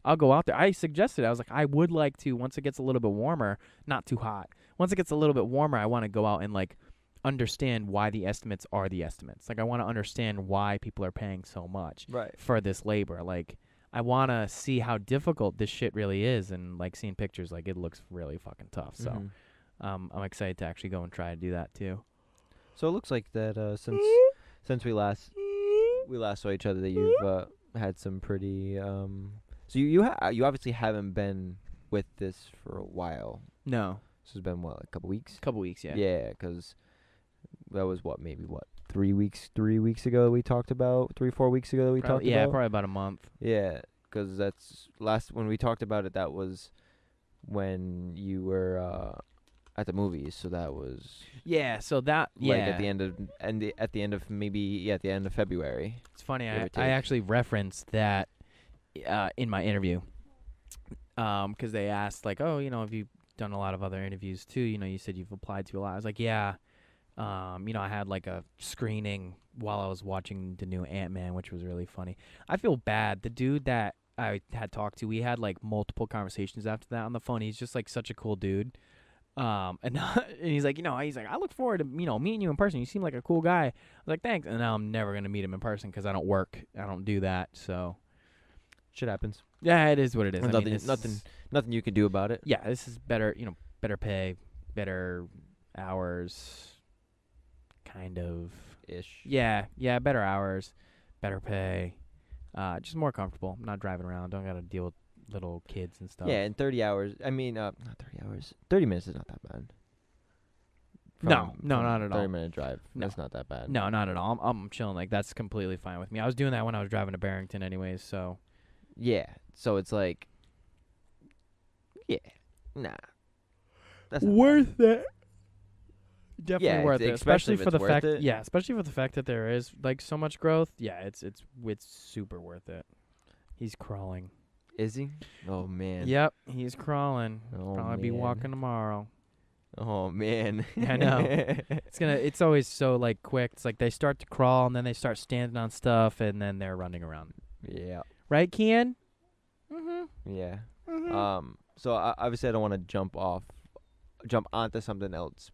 I'll go out there. I suggested. I was like, I would like to once it gets a little bit warmer, not too hot. Once it gets a little bit warmer, I want to go out and like understand why the estimates are the estimates. Like I want to understand why people are paying so much Right. for this labor. Like I want to see how difficult this shit really is and like seeing pictures like it looks really fucking tough. So, Mhm. um I'm excited to actually go and try to do that too. So it looks like that uh, since since we last we last saw each other that you've uh, had some pretty um. So you you ha- you obviously haven't been with this for a while. No, This has been what a couple weeks. couple weeks, yeah. Yeah, because that was what maybe what three weeks three weeks ago that we talked about three four weeks ago that we Probably- talked yeah, about. Yeah, probably about a month. Yeah, because that's last when we talked about it. That was when you were uh, at the movies. So that was Yeah, so that yeah, like at the end of and the, at the end of maybe yeah at the end of February. It's funny. I, I actually referenced that uh, in my interview because they asked like, oh, you know, have you done a lot of other interviews too? You know, you said you've applied to a lot. I was like, yeah. Um, you know, I had like a screening while I was watching the new Ant Man, which was really funny. I feel bad. The dude that I had talked to, we had like multiple conversations after that on the phone. He's just like such a cool dude. Um, and, and he's like, you know, he's like, I look forward to you know meeting you in person. You seem like a cool guy. I was like, thanks. And now I'm never gonna meet him in person because I don't work. I don't do that. So Shit happens. yeah, it is what it is. I mean, Nothing- nothing- Nothing you can do about it. yeah, this is better. You know, better pay, better hours, kind of. Ish. Yeah, yeah, better hours, better pay, uh, just more comfortable. I'm not driving around. Don't gotta deal with little kids and stuff. Yeah, in 30 hours. I mean, uh, not 30 hours. 30 minutes is not that bad. No, from- no, from not at all. Thirty minute drive. No. That's not that bad. No, not at all. I'm, I'm chilling. Like that's completely fine with me. I was doing that when I was driving to Barrington, anyways. So Yeah. So it's like. Yeah. Nah. That's not bad. it. Definitely Yeah, worth it's- it, especially especially if for it's the worth fact. it. Yeah, especially for the fact that there is like so much growth. Yeah, it's it's it's super worth it. He's crawling. Is he? Oh man. Yep, he's crawling. Oh, Probably be man. walking tomorrow. Oh man. I know. It's gonna. It's always so like quick. It's like they start to crawl and then they start standing on stuff and then they're running around. yeah. Right, Kian? Mm-hmm. Yeah. mm-hmm. Um. So I, obviously I don't want to jump off, jump onto something else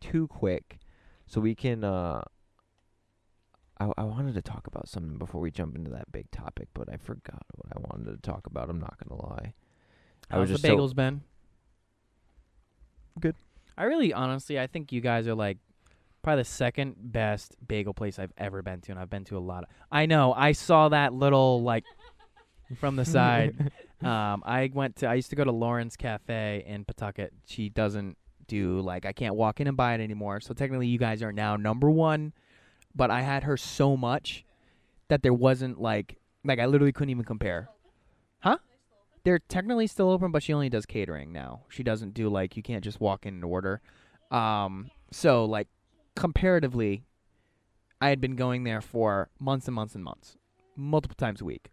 too quick, so we can. Uh. I I wanted to talk about something before we jump into that big topic, but I forgot what I wanted to talk about. I'm not gonna lie. I was How's just the so- bagels been? Good. I really, honestly, I think you guys are like probably the second best bagel place I've ever been to, and I've been to a lot of. I know. I saw that little like from the side. um, I went to. I used to go to Lauren's Cafe in Pawtucket. She doesn't do like I can't walk in and buy it anymore. So technically, you guys are now number one. But I had her so much that there wasn't like like I literally couldn't even compare. Huh? They're technically still open, but she only does catering now. She doesn't do like you can't just walk in and order. Um, so like comparatively, I had been going there for months and months and months, multiple times a week.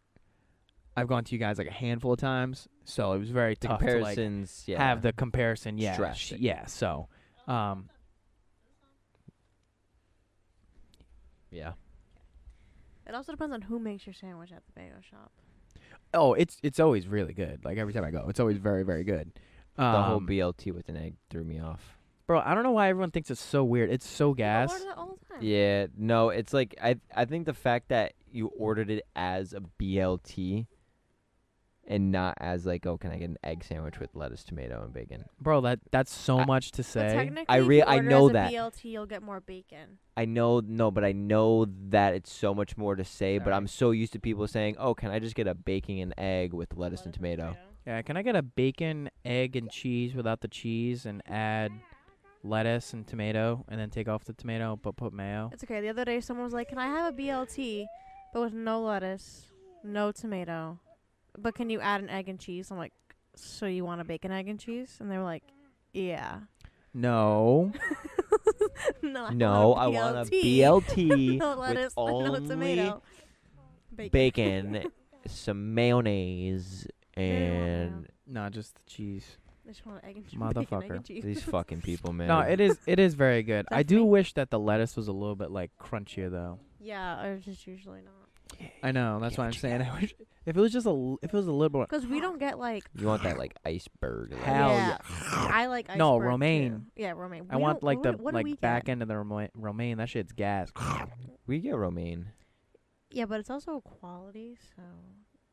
I've gone to you guys like a handful of times, so it was very The tough to like comparisons. yeah. have the comparison. Yeah, sh- Drastic. yeah. So, um, Yeah. It also depends on who makes your sandwich at the bagel shop. oh, it's it's always really good. Like every time I go, it's always very very good. The whole Um, BLT with an egg threw me off. Bro. I don't know why everyone thinks it's so weird. It's so gas. I order that all the time. Yeah, no, it's like I I think the fact that you ordered it as a BLT and not as like, oh, can I get an egg sandwich with lettuce, tomato, and bacon? Bro, that that's so I- much to But say. technically, I if rea- you I order know as a that. BLT, you'll get more bacon. I know no, but I know that it's so much more to say, but Sorry. I'm so used to people saying, "Oh, can I just get a bacon and egg with lettuce and tomato?" Yeah, can I get a bacon, egg, and cheese without the cheese and add lettuce and tomato and then take off the tomato but put mayo? It's okay. The other day, someone was like, "Can I have a BLT, but with no lettuce, no tomato, but can you add an egg and cheese?" I'm like, "So you want a bacon, egg, and cheese?" And they were like, "Yeah." No. no, I No, want I a want a BLT. BLT no with lettuce, no only tomato. bacon, some mayonnaise, and not just the cheese. I just want egg and cheese. bacon, egg, Motherfucker. and cheese. these fucking people, man. No, it is it is very good. I do wish that the lettuce was a little bit like crunchier though. yeah, or just usually not. I know, that's why I'm saying. I wish if it was just a l- if it was a little bit Because we don't get like. You want that like iceberg? lettuce. Hell yeah. I like No, iceberg, too. romaine. Yeah, romaine. I We want like the what, what do we like back get? end of the roma- romaine. That shit's gas. We get romaine. Yeah, but it's also quality, so.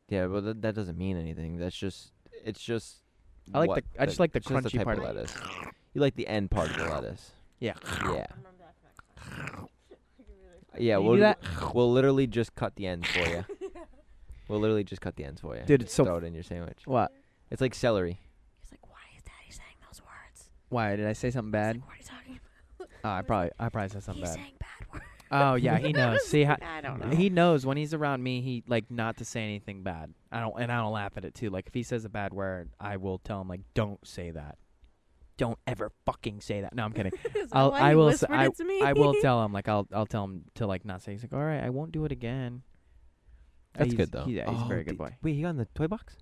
Yeah, but that, that doesn't mean anything. That's just it's just. I like what the- I just like the it's just crunchy type part of of it. lettuce. You like the end part of the lettuce. Yeah. Yeah. Yeah, Can you we'll do that? we'll literally just cut the ends for you. we'll literally just cut the ends for you. Dude, it's so throw it in your sandwich. What? It's like celery. He's like, why is Daddy saying those words? Why did I say something I was bad? like, what are you talking about? Oh, I probably I probably said something He's bad. saying bad words. Oh yeah, he knows. See how I don't know. he knows when he's around me. He like not to say anything bad. I don't and I don't laugh at it too. Like if he says a bad word, I will tell him like, don't say that. Don't ever fucking say that. No, I'm kidding. Is that I'll- why I he will s- whispered it to me? I will tell him like I'll I'll tell him to like not say. He's like, all right, I won't do it again. That's he's- good though. He's, yeah, he's a Oh, very good did- boy. Wait, he got in the toy box?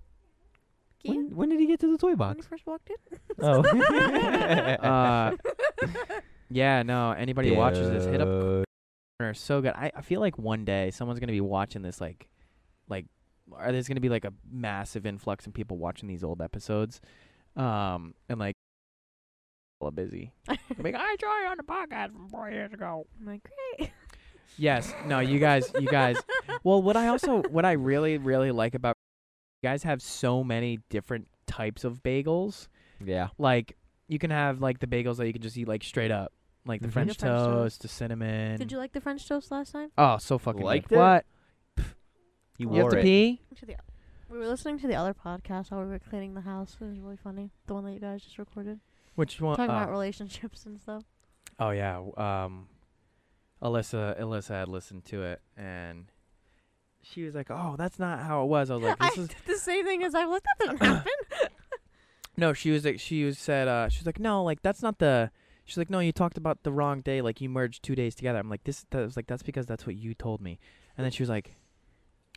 Keaton, When, when did he get to the toy box? when box? he first walked in. Oh. Uh, yeah, no. Anybody who watches this, hit up Dude. Are so good. I, I feel like one day someone's gonna be watching this like like or there's gonna be like a massive influx in people watching these old episodes. Um and like all busy. like, I joined on the podcast from four years ago. I'm like, great. Yes. No, you guys you guys well what I also what I really, really like about you guys have so many different types of bagels. Yeah. Like you can have like the bagels that you can just eat like straight up. Like the Mhm. French The French toast, toast. the cinnamon. Did you like the French toast last time? Oh, so fucking Liked good. it? What? He You wore have to it. pee? To the, we were listening to the other podcast while we were cleaning the house. It was really funny. The one that you guys just recorded. Which one? Talking oh. about relationships and stuff. Oh yeah. w- Um, Alyssa, Alyssa had listened to it and she was like, "Oh, that's not how it was." I was like, I "This is did the same thing as I was like, that didn't happen. no." She was like, she was said, uh, she was like, "No, like that's not the." She's like, "No, you talked about the wrong day. Like you merged two days together." I'm like, "This." That was like, "That's because that's what you told me." And then she was like,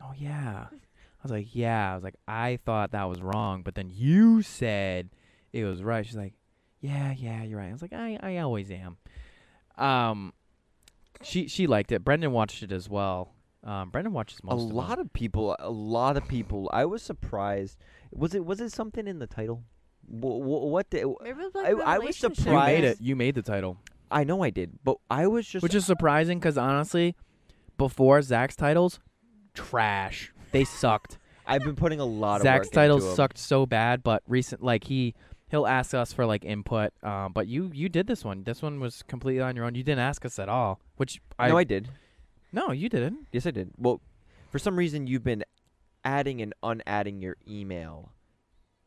"Oh yeah." I was like, "Yeah." I was like, "I thought that was wrong, but then you said it was right." She's like, "Yeah, yeah, you're right." I was like, "I, I always am." Um, she she liked it. Brendan watched it as well. Um, Brendan watches a most. lot of people a lot of people i was surprised was it was it something in the title Wh- wh- what the, Maybe it was like I- the I was relationship. you made surprised. it. You made the title, i know i did but i was just which is surprising because honestly, before Zach's titles, trash. They sucked. i've been putting a lot of Zach's work titles into 'em. sucked so bad, but recent like he he'll ask us for like input. Um, but you you did this one. This one was completely on your own. You didn't ask us at all. Which I no i did no you didn't. yes i did well for some reason you've been adding and unadding your email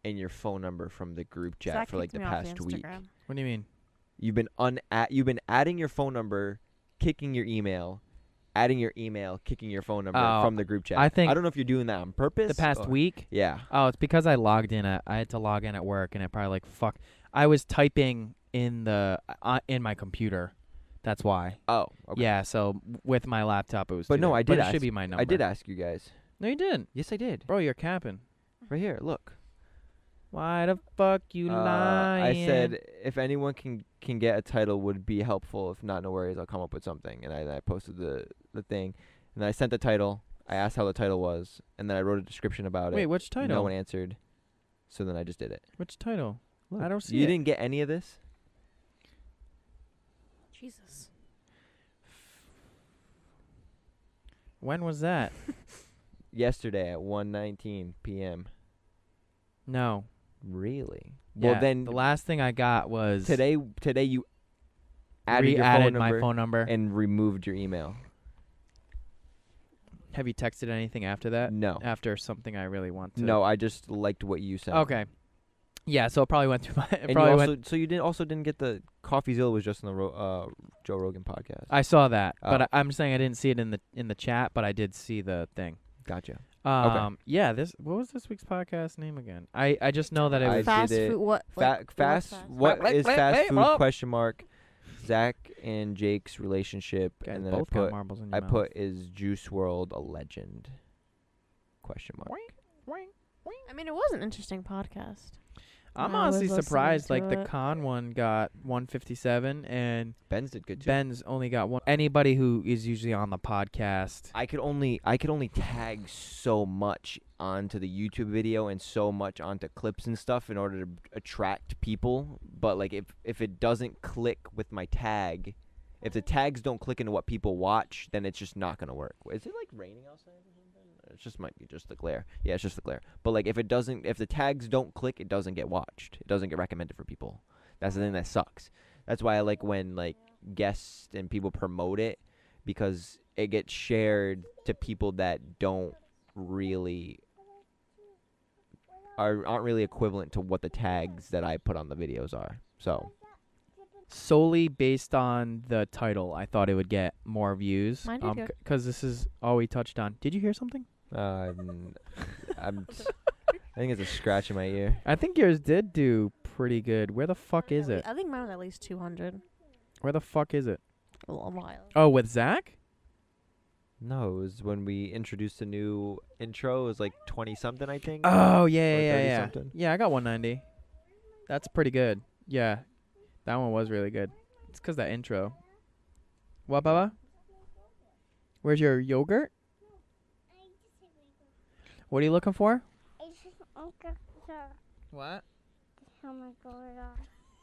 and your phone number from the group chat Zach for like kicked the me off past week Instagram. What do you mean? You've been un you've been adding your phone number, kicking your email, adding your email, kicking your phone number Oh, from the group chat. I think I don't know if you're doing that on purpose. The past or- week. Yeah. Oh, it's because I logged in at I had to log in at work and it probably like fuck. I was typing in the uh, in my computer. That's why. Oh. Okay. Yeah, so with my laptop it was. But no, there. I But did it ask- should be my number. I did ask you guys. No, you didn't, Yes, I did. bro. You're capping. Right here. Look. Why the fuck you Uh, lying? I said if anyone can can get a title would be helpful. If not, no worries. I'll come up with something. And I, I posted the the thing, and then I sent the title. I asked how the title was, and then I wrote a description about Wait, it. Wait, which title? No one answered. So then I just did it. Which title? I don't see You it. didn't get any of this. Jesus. When was that? yesterday at 1:19 p.m. no. Really? Yeah, well, then the last thing I got was today today you added your phone my phone number. and removed your email. Have you texted anything after that? no. After something I really want to. No, I just liked what you said. Okay. Yeah, so it probably went through my. It And you probably also went. so you didn't also didn't get the CoffeeZilla was just in the Ro- uh, Joe Rogan podcast. I saw that, but Oh. I, I'm saying I didn't see it in the in the chat, but I did see the thing. Gotcha. Um, yeah. This what was this week's podcast name again? I I just know that it I was. fast food. What? Fa- like, what's fast. fast? What Wait, is wait, fast wait, food? Question mark. Zach and Jake's relationship, Guys, and then I both got put marbles in your I mouth. put is Juice WRLD a legend? Question mark. I mean, it was an interesting podcast. I'm I was honestly listening surprised. to Like the it. con one got 157, and Ben's did good too. Ben's only got one. Anybody who is usually on the podcast. I could only I could only tag so much onto the YouTube video and so much onto clips and stuff in order to attract people. But like if if it doesn't click with my tag, if the tags don't click into what people watch, then it's just not gonna work. Is it like raining outside or something? It just might be just the glare. Yeah, it's just the glare. But like if it doesn't if the tags don't click, it doesn't get watched. It doesn't get recommended for people. That's the thing that sucks. That's why I like when like guests and people promote it because it gets shared to people that don't really are aren't really equivalent to what the tags that I put on the videos are. So solely based on the title, I thought it would get more views. Did um, because this is all we touched on. Did you hear something? Um, I'm s- I think it's a scratch in my ear. I think yours did do pretty good. Where the fuck is it? I think mine was at least 200. Where the fuck is it? A little while. Oh, with Zach? No, it was when we introduced a new intro. It was like twenty something, I think. Oh yeah, Or yeah, yeah, yeah. something. Yeah, I got 190. That's pretty good. Yeah, that one was really good. It's because that intro. What, Baba? Where's your yogurt? What are you looking for? What?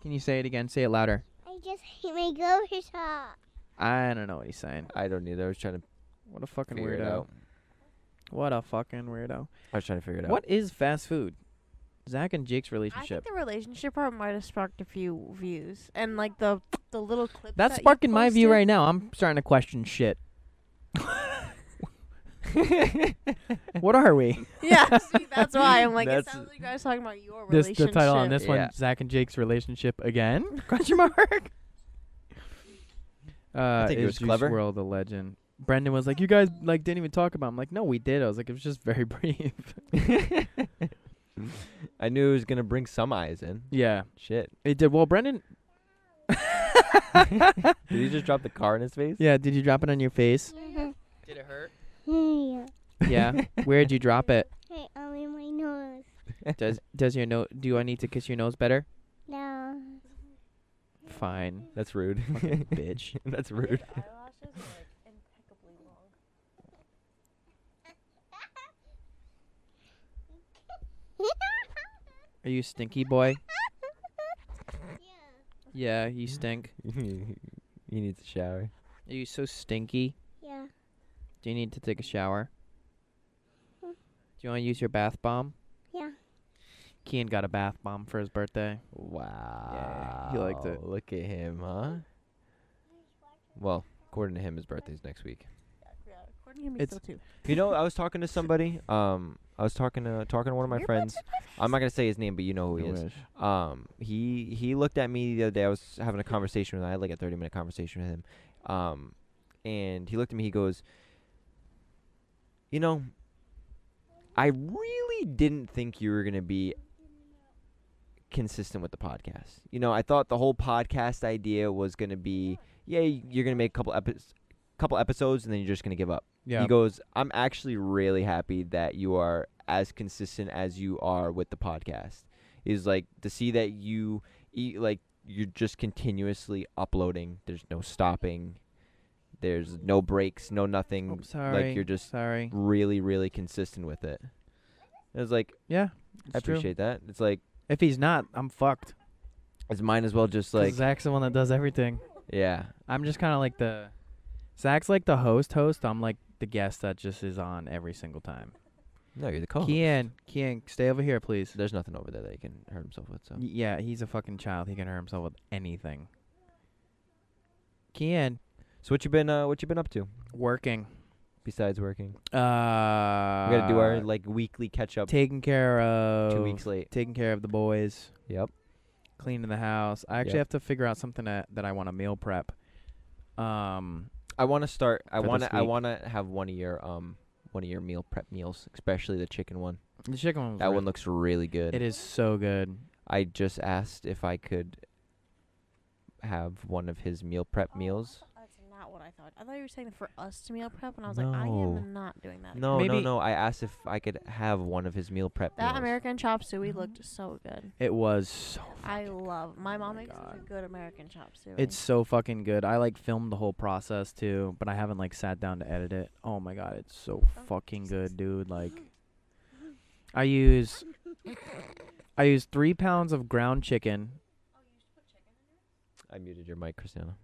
Can you say it again? Say it louder. I just hit my grocery shop. I don't know what he's saying. I don't either. I was trying to What a fucking figure it weirdo. out. What a fucking weirdo. I was trying to figure it out. What is fast food? Zach and Jake's I relationship. think the relationship part might have sparked a few views, and like the the little clip. That's that you sparking my view right now. I'm starting to question shit. what are we? Yeah, see, that's why I'm like. It That's- sounds like you guys talking about your This relationship. the title on this Yeah. one, Zach and Jake's relationship again? Question mark. Uh, think it is was Juice clever. World a legend? Brendan was like, "You guys like didn't even talk about." Him. I'm like, "No, we did." I was like, "It was just very brief." I knew it was gonna bring some eyes in. yeah, Shit. it did. Well, Brendan. Did he just drop the car in his face? Yeah, did you drop it on your face? Did it hurt? Yeah. Yeah. Where'd you drop it? Hey, I'm in my nose. Does does your nose? Do I need to kiss your nose better? No. Fine, That's rude. bitch. That's rude. Are you stinky boy? Yeah, Yeah, you stink. you need to shower. Are you so stinky? Yeah. Do you need to take a shower? Do you want to use your bath bomb? Yeah. Kian got a bath bomb for his birthday. Wow. he liked it. Look at him, huh? Well, according to him, his birthday's next week. Yeah, according to me, it's- too. You know, I was talking to somebody. Um, I was talking to talking to one of my friends. I'm not gonna say his name, but you know who he I is. Um, he he looked at me the other day. I was having a conversation with him. I had like a 30 minute conversation with him. Um, and he looked at me. He goes, "You know, I really didn't think you were gonna be consistent with the podcast. You know, I thought the whole podcast idea was gonna be, yeah, you're gonna make a couple epi- couple episodes and then you're just gonna give up." Yeah. He goes, I'm actually really happy that you are as consistent as you are with the podcast. Is like to see that you eat like you're just continuously uploading. There's no stopping. There's no breaks, no nothing. Oh, sorry. Like you're just sorry. really, really consistent with it. It was like Yeah. I true. appreciate that. It's like If he's not, I'm fucked. it's mine as well. just like Zach's the one that does everything. yeah, I'm just kind of like the. Zach's like the host. Host. I'm like the guest that just is on every single time. no, you're the co-host. Kian, Kian, stay over here, please. There's nothing over there that he can hurt himself with. So Yeah, he's a fucking child. He can hurt himself with anything. Kian, so what you been uh what you been up to working. besides working? Uh, We gotta do our like weekly catch up. taking care of Two weeks late. taking care of the boys, Yep. cleaning the house. I actually Yep. have to figure out something that, that I want to meal prep. Um, I want to start. I For want this to. I week. want to have one of your um one of your meal prep meals, especially the chicken one. the chicken one. was That really- one looks really good. It is so good. I just asked if I could have one of his meal prep meals. That's not what I thought. I thought you were saying for us to meal prep, and I was like, I No. am not doing that. No, no, Maybe- no. I asked if I could have one of his meal prep That meals. American chop suey mm-hmm. looked so good. It was so. I love. My oh mom my makes such a God. good American chop suey. It's so fucking good. I like filmed the whole process too, but I haven't like sat down to edit it. Oh my god, it's so oh, fucking good, dude. Like, I use, I use three pounds of ground chicken. I muted your mic, Christiana.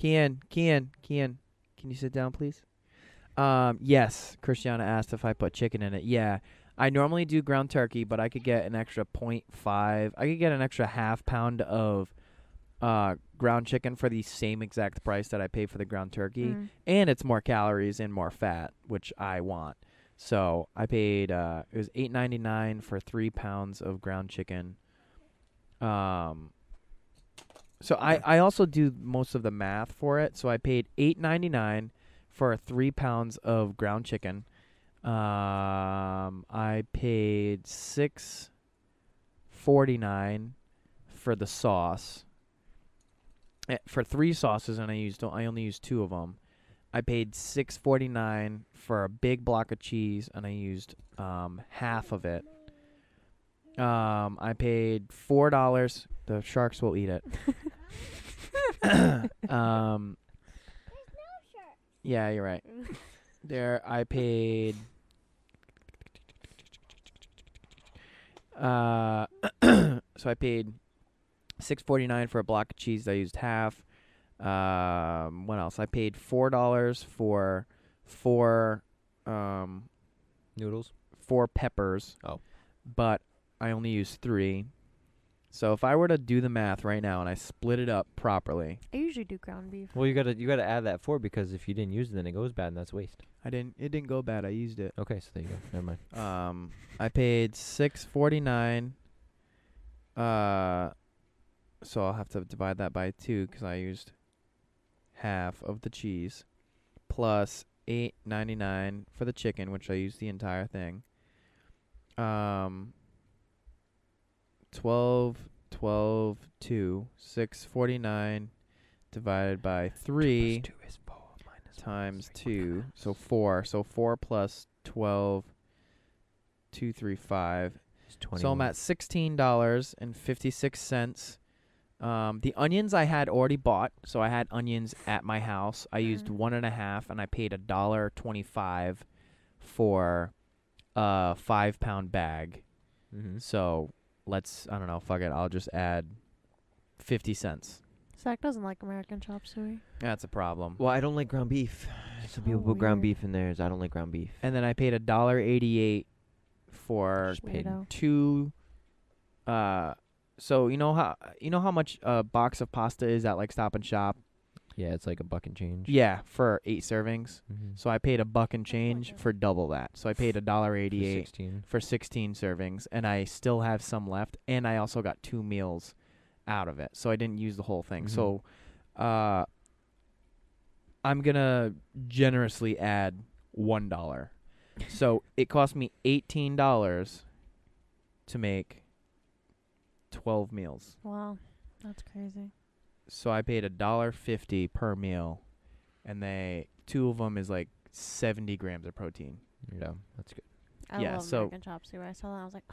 Kian, Kian, Kian, can you sit down, please? Um, yes. Christiana asked if I put chicken in it. Yeah, I normally do ground turkey, but I could get an extra point five. I could get an extra half pound of uh ground chicken for the same exact price that I pay for the ground turkey, Mm. and it's more calories and more fat, which I want. So I paid uh it was eight ninety nine for three pounds of ground chicken. Um so I, I also do most of the math for it. So I paid eight ninety nine for three pounds of ground chicken. Um I paid six forty nine for the sauce. Eh, For three sauces, and I used I only used two of them. I paid six forty nine for a big block of cheese, and I used um, half of it. Um, I paid four dollars. The sharks will eat it. um, yeah, you're right. There, I paid. Uh, so I paid six forty nine for a block of cheese. I used half. Um, what else? I paid four dollars for four um Noodles. four peppers. Oh. But I only used three. So if I were to do the math right now and I split it up properly, I usually do ground beef. Well, you gotta you gotta add that four because if you didn't use it, then it goes bad and that's waste. I didn't. It didn't go bad. I used it. Okay, so there you go. Never mind. Um, I paid six forty nine. Uh, so I'll have to divide that by two because I used half of the cheese, plus eight ninety nine for the chicken, which I used the entire thing. Um, 12, 12, 2, 649 divided by 3 Two is four minus one times is 2. So 4. So 4 plus 12, 2, 3, 5. So I'm at $16.56. Um, the onions I had already bought. So I had onions at my house. I used Mhm. one and a half and I paid a dollar twenty-five for a five pound bag. Mm-hmm. So let's I don't know, fuck it, I'll just add fifty cents. Zach doesn't like American chop suey. That's a problem. Well, I don't like ground beef. Some people So put ground weird. beef in theirs. I don't like ground beef. And then I paid a dollar eighty-eight for Just paid Weirdo. two. Uh, so you know how you know how much a box of pasta is at like Stop and Shop. Yeah, it's like a buck and change. Yeah, for eight servings. Mm-hmm. So I paid a buck and change for double that. So I paid a dollar eighty-eight Sixteen. for 16 servings and I still have some left and I also got two meals out of it. So I didn't use the whole thing. Mhm. So uh I'm going to generously add $1. so it cost me $18 to make 12 meals. Wow, that's crazy. So I paid a dollar 50 per meal and they two of them is like 70 grams of protein. Yeah, that's good. I Yeah, love so- American chop suey. I saw that. I was like,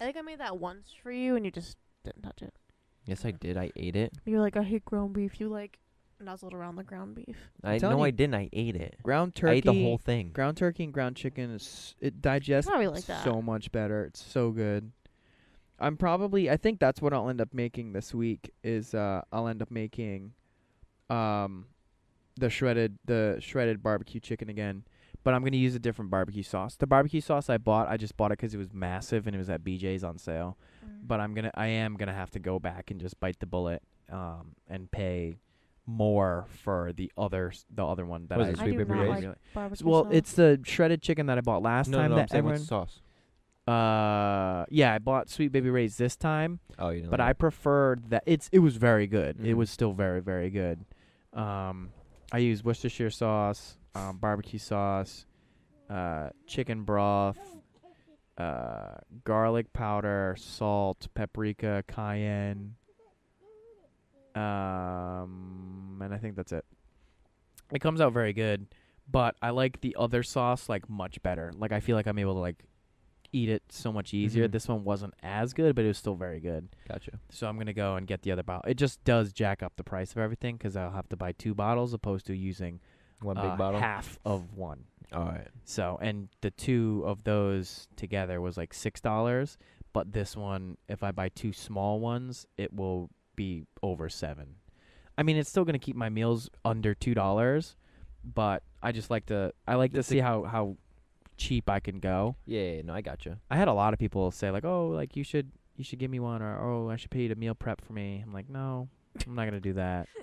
I think I made that once for you, and you just didn't touch it. Yes, I did. I ate it. You're like, I hate ground beef. You like nuzzled around the ground beef. I telling no, you- I didn't. I ate it. Ground turkey I ate the whole thing. Ground turkey and ground chicken is it digests Probably like that. so much better. It's so good. I'm probably I think that's what I'll end up making this week is uh I'll end up making um the shredded the shredded barbecue chicken again. But I'm gonna use a different barbecue sauce. The barbecue sauce I bought, I just bought it cuz it was massive and it was at BJ's on sale. Mm. But I'm gonna I am gonna have to go back and just bite the bullet um and pay more for the other the other one that Was I, it I do not rays? like really- barbecue well, sauce. it's the shredded chicken that I bought last no, time no, I'm that saying everyone. sauce? Uh, yeah, I bought Sweet Baby Ray's this time, Oh, you didn't. but I it. preferred that. It's it was very good. It Mhm. was still very very good. Um, I used Worcestershire sauce, um, barbecue sauce, uh, chicken broth, uh, garlic powder, salt, paprika, cayenne. Um, and I think that's it. It comes out very good, but I like the other sauce like much better. Like I feel like I'm able to like eat it so much easier. Mhm. This one wasn't as good, but it was still very good. Gotcha. So I'm gonna go and get the other bottle. It just does jack up the price of everything because I'll have to buy two bottles opposed to using One uh, big bottle. half of one. All right. So and the two of those together was like six dollars. But this one, if I buy two small ones, it will be over seven. I mean, it's still gonna keep my meals under two dollars, but I just like to I like to It's see how how cheap I can go. Yeah, yeah, no, I gotcha. I had a lot of people say like, "Oh, like you should you should give me one," or "Oh, I should pay you to meal prep for me." I'm like, "No, I'm not gonna do that."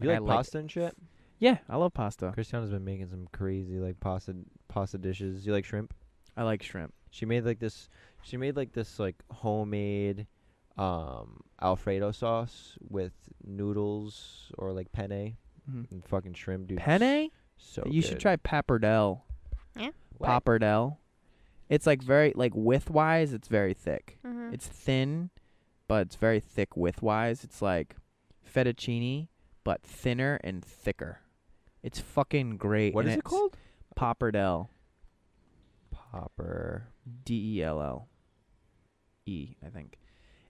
You Like, like I like- pasta and shit? Yeah, I love pasta. Christiana's been making some crazy like pasta pasta dishes. You like shrimp? I like shrimp. She made like this. She made like this like homemade um Alfredo sauce with noodles or like penne Mhm. and fucking shrimp, dude. Penne? So you should try pappardelle. What? Pappardelle. It's like very like width wise, it's very thick. Mhm. It's thin, but it's very thick width wise. It's like fettuccine, but thinner and thicker. It's fucking great. What and is it called? Pappardelle. Popper. D E L L E, I think.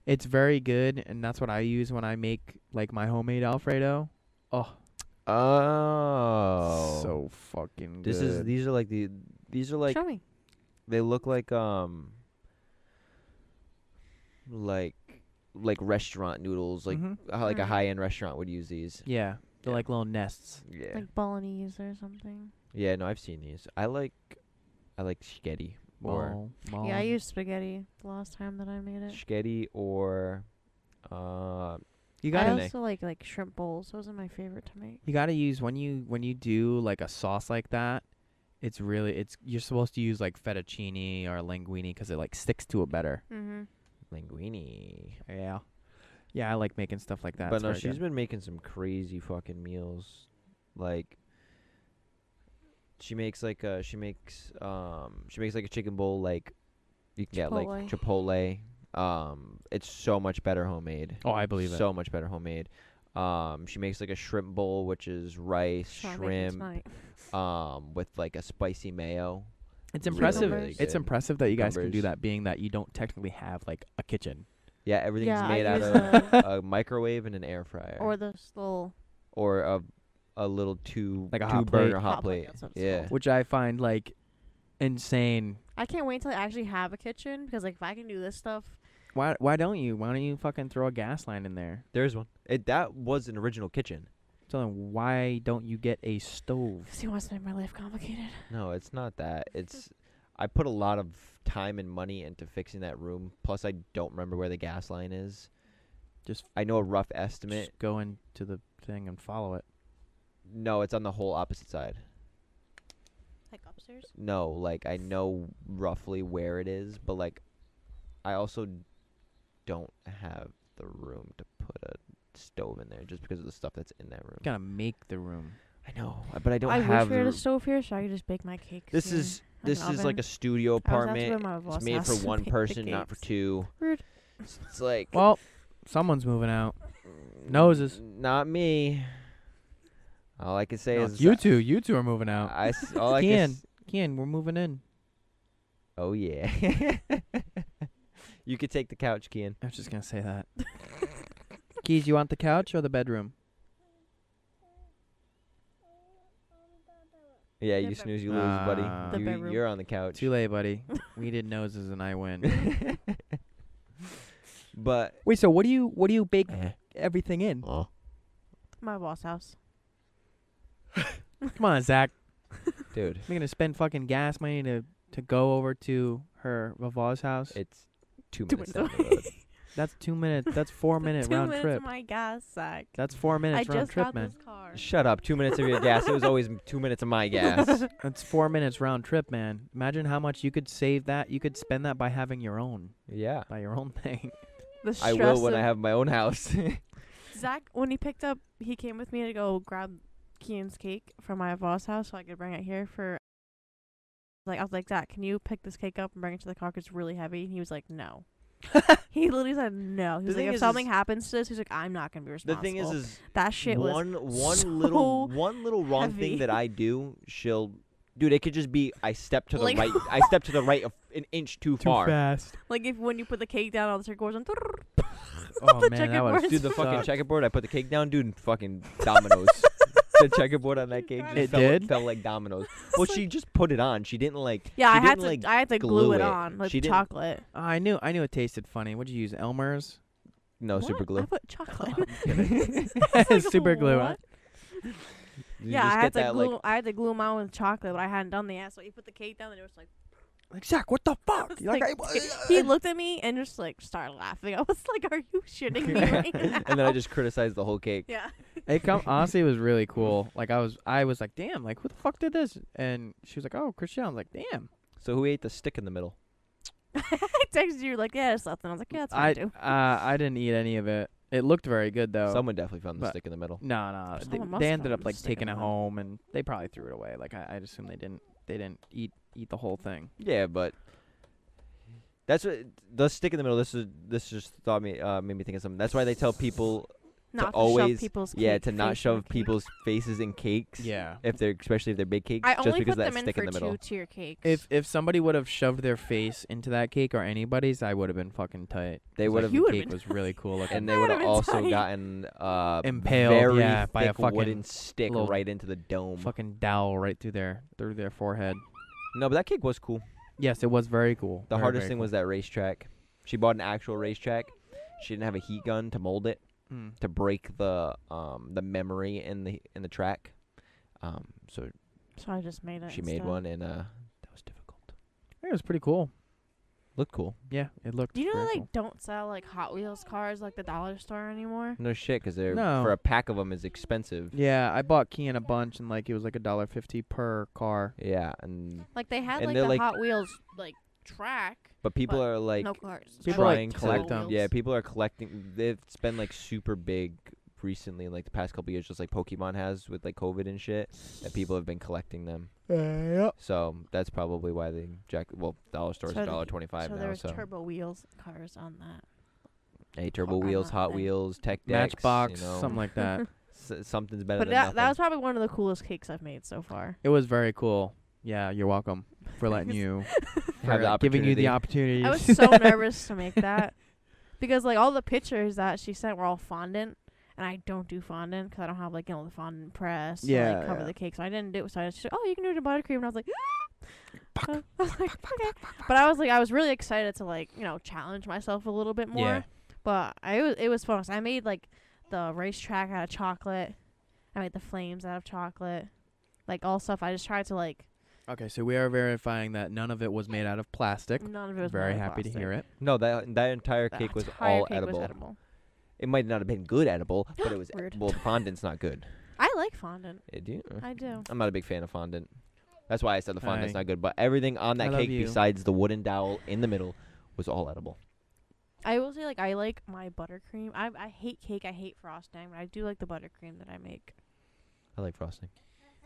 It's very good, and that's what I use when I make like my homemade Alfredo. Oh, Oh. so fucking good. this is these are like the these are like Show me. they look like um like like restaurant noodles like Mhm. how like a Mhm. high end restaurant would use these. yeah, they're Yeah. like little nests. Yeah. Like bolognese or something. yeah, no, I've seen these. I like I like spaghetti or Mall- Yeah, I used spaghetti the last time that I made it. spaghetti or uh You I gotta Penne. also like like shrimp bowls. Those are my favorite to make. you gotta use when you when you do like a sauce like that. It's really it's you're supposed to use like fettuccine or linguine because it like sticks to it better. Mm-hmm. linguine. Yeah. Yeah, I like making stuff like that. but It's no, very she's good. been making some crazy fucking meals. Like she makes like uh she makes um she makes like a chicken bowl like you can get like Chipotle. Um it's so much better homemade. Oh, I believe it. so much better homemade. Um she makes like a shrimp bowl which is rice, Trying to shrimp, um with like a spicy mayo. It's really, impressive. really it's impressive that you guys can do Cucumbers. that, being that you don't technically have like a kitchen. Yeah, everything's Yeah, I made out use of a microwave and an air fryer Or those little or a a little two Like a two hot plate? burner hot, Hot plate, plate. that's what it's Yeah. called. which I find like insane. I can't wait till I actually have a kitchen because like if I can do this stuff, Why why don't you? Why don't you fucking throw a gas line in there? There's one. It that was an original kitchen. So then why don't you get a stove? because he wants to make my life complicated. No, it's not that. It's I put a lot of time and money into fixing that room. Plus, I don't remember where the gas line is. Just I know a rough estimate. Just go into the thing and follow it. No, it's on the whole opposite side. Like upstairs. No, like I know roughly where it is, but like I also don't have the room to put a stove in there just because of the stuff that's in that room. You gotta make the room. I know, but I don't I have wish we had the a stove here so I could just bake my cakes. This here. is Like this is like oven. a studio I was apartment. go to It's made for house to one bake the person, not for cakes. two. Rude. It's, it's like Well, someone's moving out. noses. N- Not me. All I can say No, is it's you two, you two are moving out. I s- all I can. Kian, s- Kian, we're moving in. Oh yeah. you could take the couch, Kian. I was just gonna say that. Keys, you want the couch or the bedroom? Yeah, The you snooze, you lose, buddy. Ah. The You, bedroom. you're on the couch. Too late, buddy. we did noses and I win. but Wait, so what do you what do you bake Eh. everything in? My boss house. Come on, Zach. dude, We're gonna spend fucking gas money to to go over to her Vavav's house. it's two Two minutes minutes down the road. That's two minutes. That's four minute Two round minutes trip. of my gas sack. That's four I minutes round just trip, got man. this car. Shut up. Two minutes of your gas. It was always two minutes of my gas. That's four minutes round trip, man. Imagine how much you could save that. You could spend that by having your own, yeah. by your own thing. The I will when I have my own house. Zach, when he picked up, he came with me to go grab Kian's cake from my boss house so I could bring it here for. Like I was like, Zach, can you pick this cake up and bring it to the car 'cause it's really heavy? And he was like, no. he literally said no. He was like, if is- something is- happens to this, he's like, I'm not gonna be responsible. the thing is, is that shit was one one so little one little wrong heavy. thing that I do, she'll dude. It could just be I step to the Like- right. I step to the right of an inch too, far. fast. like if when you put the cake down, all the circles and Oh The man, that would checkerboard. Dude, the fucking suck. checkerboard. I put the cake down, dude, and fucking dominoes. the checkerboard on that cake just It fell, did? fell like dominoes. Well, she just put it on. She didn't like. Yeah, she I had didn't, to. like, I had to glue, glue it, it. on like She didn't- chocolate. Oh, I knew, I knew it tasted funny. What'd you use? Elmer's. No What? super I glue. put chocolate. Oh, super glue. Huh? What? You yeah, just I get had to that, glue. like, I had to glue them on with chocolate, but I hadn't done the ass. So you put the cake down, and it was like. Like Zach, what the fuck? It's like, like- I- he looked at me and just like started laughing. I was like, "Are you shitting me right now?" and then I just criticized the whole cake. yeah. it come honestly, it was really cool. Like I was, I was like, damn, like who the fuck did this? And she was like, oh, Christian. I was like, damn. So who ate the stick in the middle? I texted you like, "Yeah, it's nothing." I was like, "Yeah, it's I, fine too." uh, I didn't eat any of it. It looked very good though. Someone definitely found the stick in the middle. No, no. They, Someone must they ended up like taking it home, and they probably threw it away. Like I, I assume they didn't. They didn't eat eat the whole thing. Yeah, but that's what the stick in the middle. This is this just thought me uh, made me think of something. That's why they tell people Not to always- shove people's yeah to not shove people's faces in cakes. Yeah. If they're especially if they're big cakes, I just only because put of that them in stick for in the middle. two tier cakes. If if somebody would have shoved their face into that cake or anybody's, I would have been fucking tight. They would've- like, the cake been was really cool looking. and they would have would've been also tight. gotten uh, Impaled, very yeah, by a thick fucking wooden stick little right into the dome. fucking dowel right through their through their forehead. No, but that cake was cool. Yes, it was very cool. The Very, hardest very thing cool. was that racetrack. She bought an actual racetrack. She didn't have a heat gun to mold it Mm. to break the um the memory in the in the track. Um, so so I just made it. she made instead. one, and uh, that was difficult. It was pretty cool. Looked cool. Yeah, it looked. Do you know very they cool. don't sell like Hot Wheels cars like the dollar store anymore? No shit, because they're No. for a pack of them is expensive. Yeah, I bought Kian a bunch, and like it was like a dollar fifty per car. Yeah, and Like they had And like they're, the like- Hot Wheels like track. But people But are like no cars. People, like, trying to collect. collect them. Yeah, people are collecting. It's been like super big recently, like the past couple years, just like Pokemon has with like COVID and shit. That people have been collecting them. So that's probably why they jack. Well, dollar store's So the- dollar twenty five so now. there was So turbo wheels cars on that. hey, turbo on wheels, that Hot thing. Wheels, Tech Decks, Matchbox, you know, something like that. s- something's better But than that nothing. that was probably one of the coolest cakes I've made so far. It was very cool. Yeah, you're welcome for letting you for Have the giving you the opportunity. opportunity. I was so nervous to make that because like all the pictures that she sent were all fondant, and I don't do fondant because I don't have like you know the fondant press to like cover yeah. the cake, so I didn't do it. So I just said, oh, you can do it in buttercream, and I was like. I was like, okay. But I was like, I was really excited to like, you know, challenge myself a little bit more. Yeah. But I was, it was fun. 'cause I made like the racetrack out of chocolate. I made the flames out of chocolate, like all stuff. I just tried to like. Okay, so we are verifying that none of it was made out of plastic. None of it was Very made out of happy to hear it. no, that that entire The cake was entire all cake edible. Was edible. It might not have been good edible, but it was Weird. well. The fondant's not good. I like fondant. Eh, do you? I do. I'm not a big fan of fondant. That's why I said the fondant's Hi. not good. But everything on I that love cake you. besides the wooden dowel in the middle was all edible. I will say like I like my buttercream. I I hate cake. I hate frosting, but I do like the buttercream that I make. I like frosting.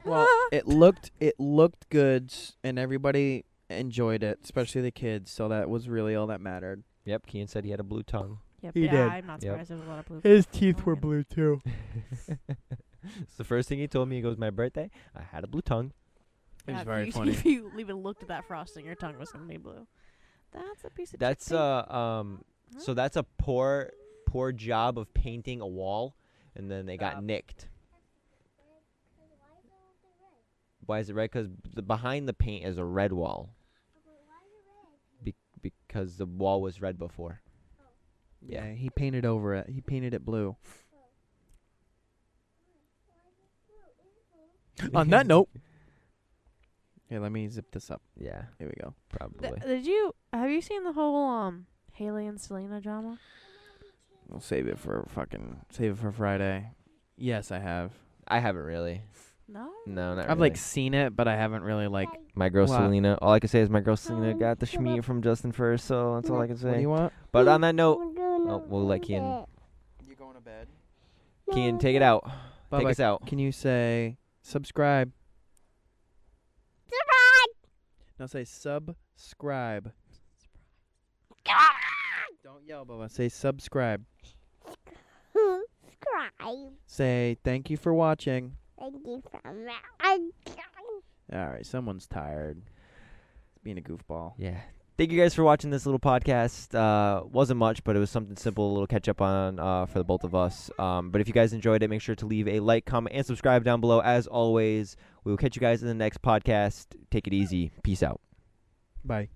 Well, it looked it looked good, and everybody enjoyed it, especially the kids. So that was really all that mattered. Yep, Kian said he had a blue tongue. Yep. He yeah, did. I'm not Yep. surprised. There's a lot of blue. His teeth were blue too. it's the first thing he told me. He goes, "My birthday, I had a blue tongue." It was Yeah, very if you, funny. If you even looked at that frosting, your tongue was gonna be blue. That's a piece of. That's chickpea. uh um. So that's a poor poor job of painting a wall, and then they got Stop. nicked. Why is it red? Because the behind the paint is a red wall. Be- because the wall was red before. Yeah. Yeah, he painted over it. He painted it blue. On that note, here, let me zip this up. Yeah, Here we go. probably. Th- did you have you seen the whole um Hailey and Selena drama? We'll save it for fucking save it for Friday. Yes, I have. I haven't really. No. No, not really. I've really. like seen it, but I haven't really like. my girl Wow. Selena. All I can say is my girl Selena got the schmear from Justin first, so that's all I can What do say. you want? But on that note, oh, we'll let Kian- You going to bed? Kian, take it out. Take Bubba, us out. Can you say subscribe? No, say subscribe. Don't yell, Bubba. Say subscribe. Subscribe. Say thank you for watching. Thank you from All right, someone's tired. Being a goofball. Yeah. Thank you guys for watching this little podcast. Uh, wasn't much, but it was something simple, a little catch up on uh, for the both of us. Um, but if you guys enjoyed it, make sure to leave a like, comment, and subscribe down below. As always, we will catch you guys in the next podcast. Take it easy. Peace out. Bye.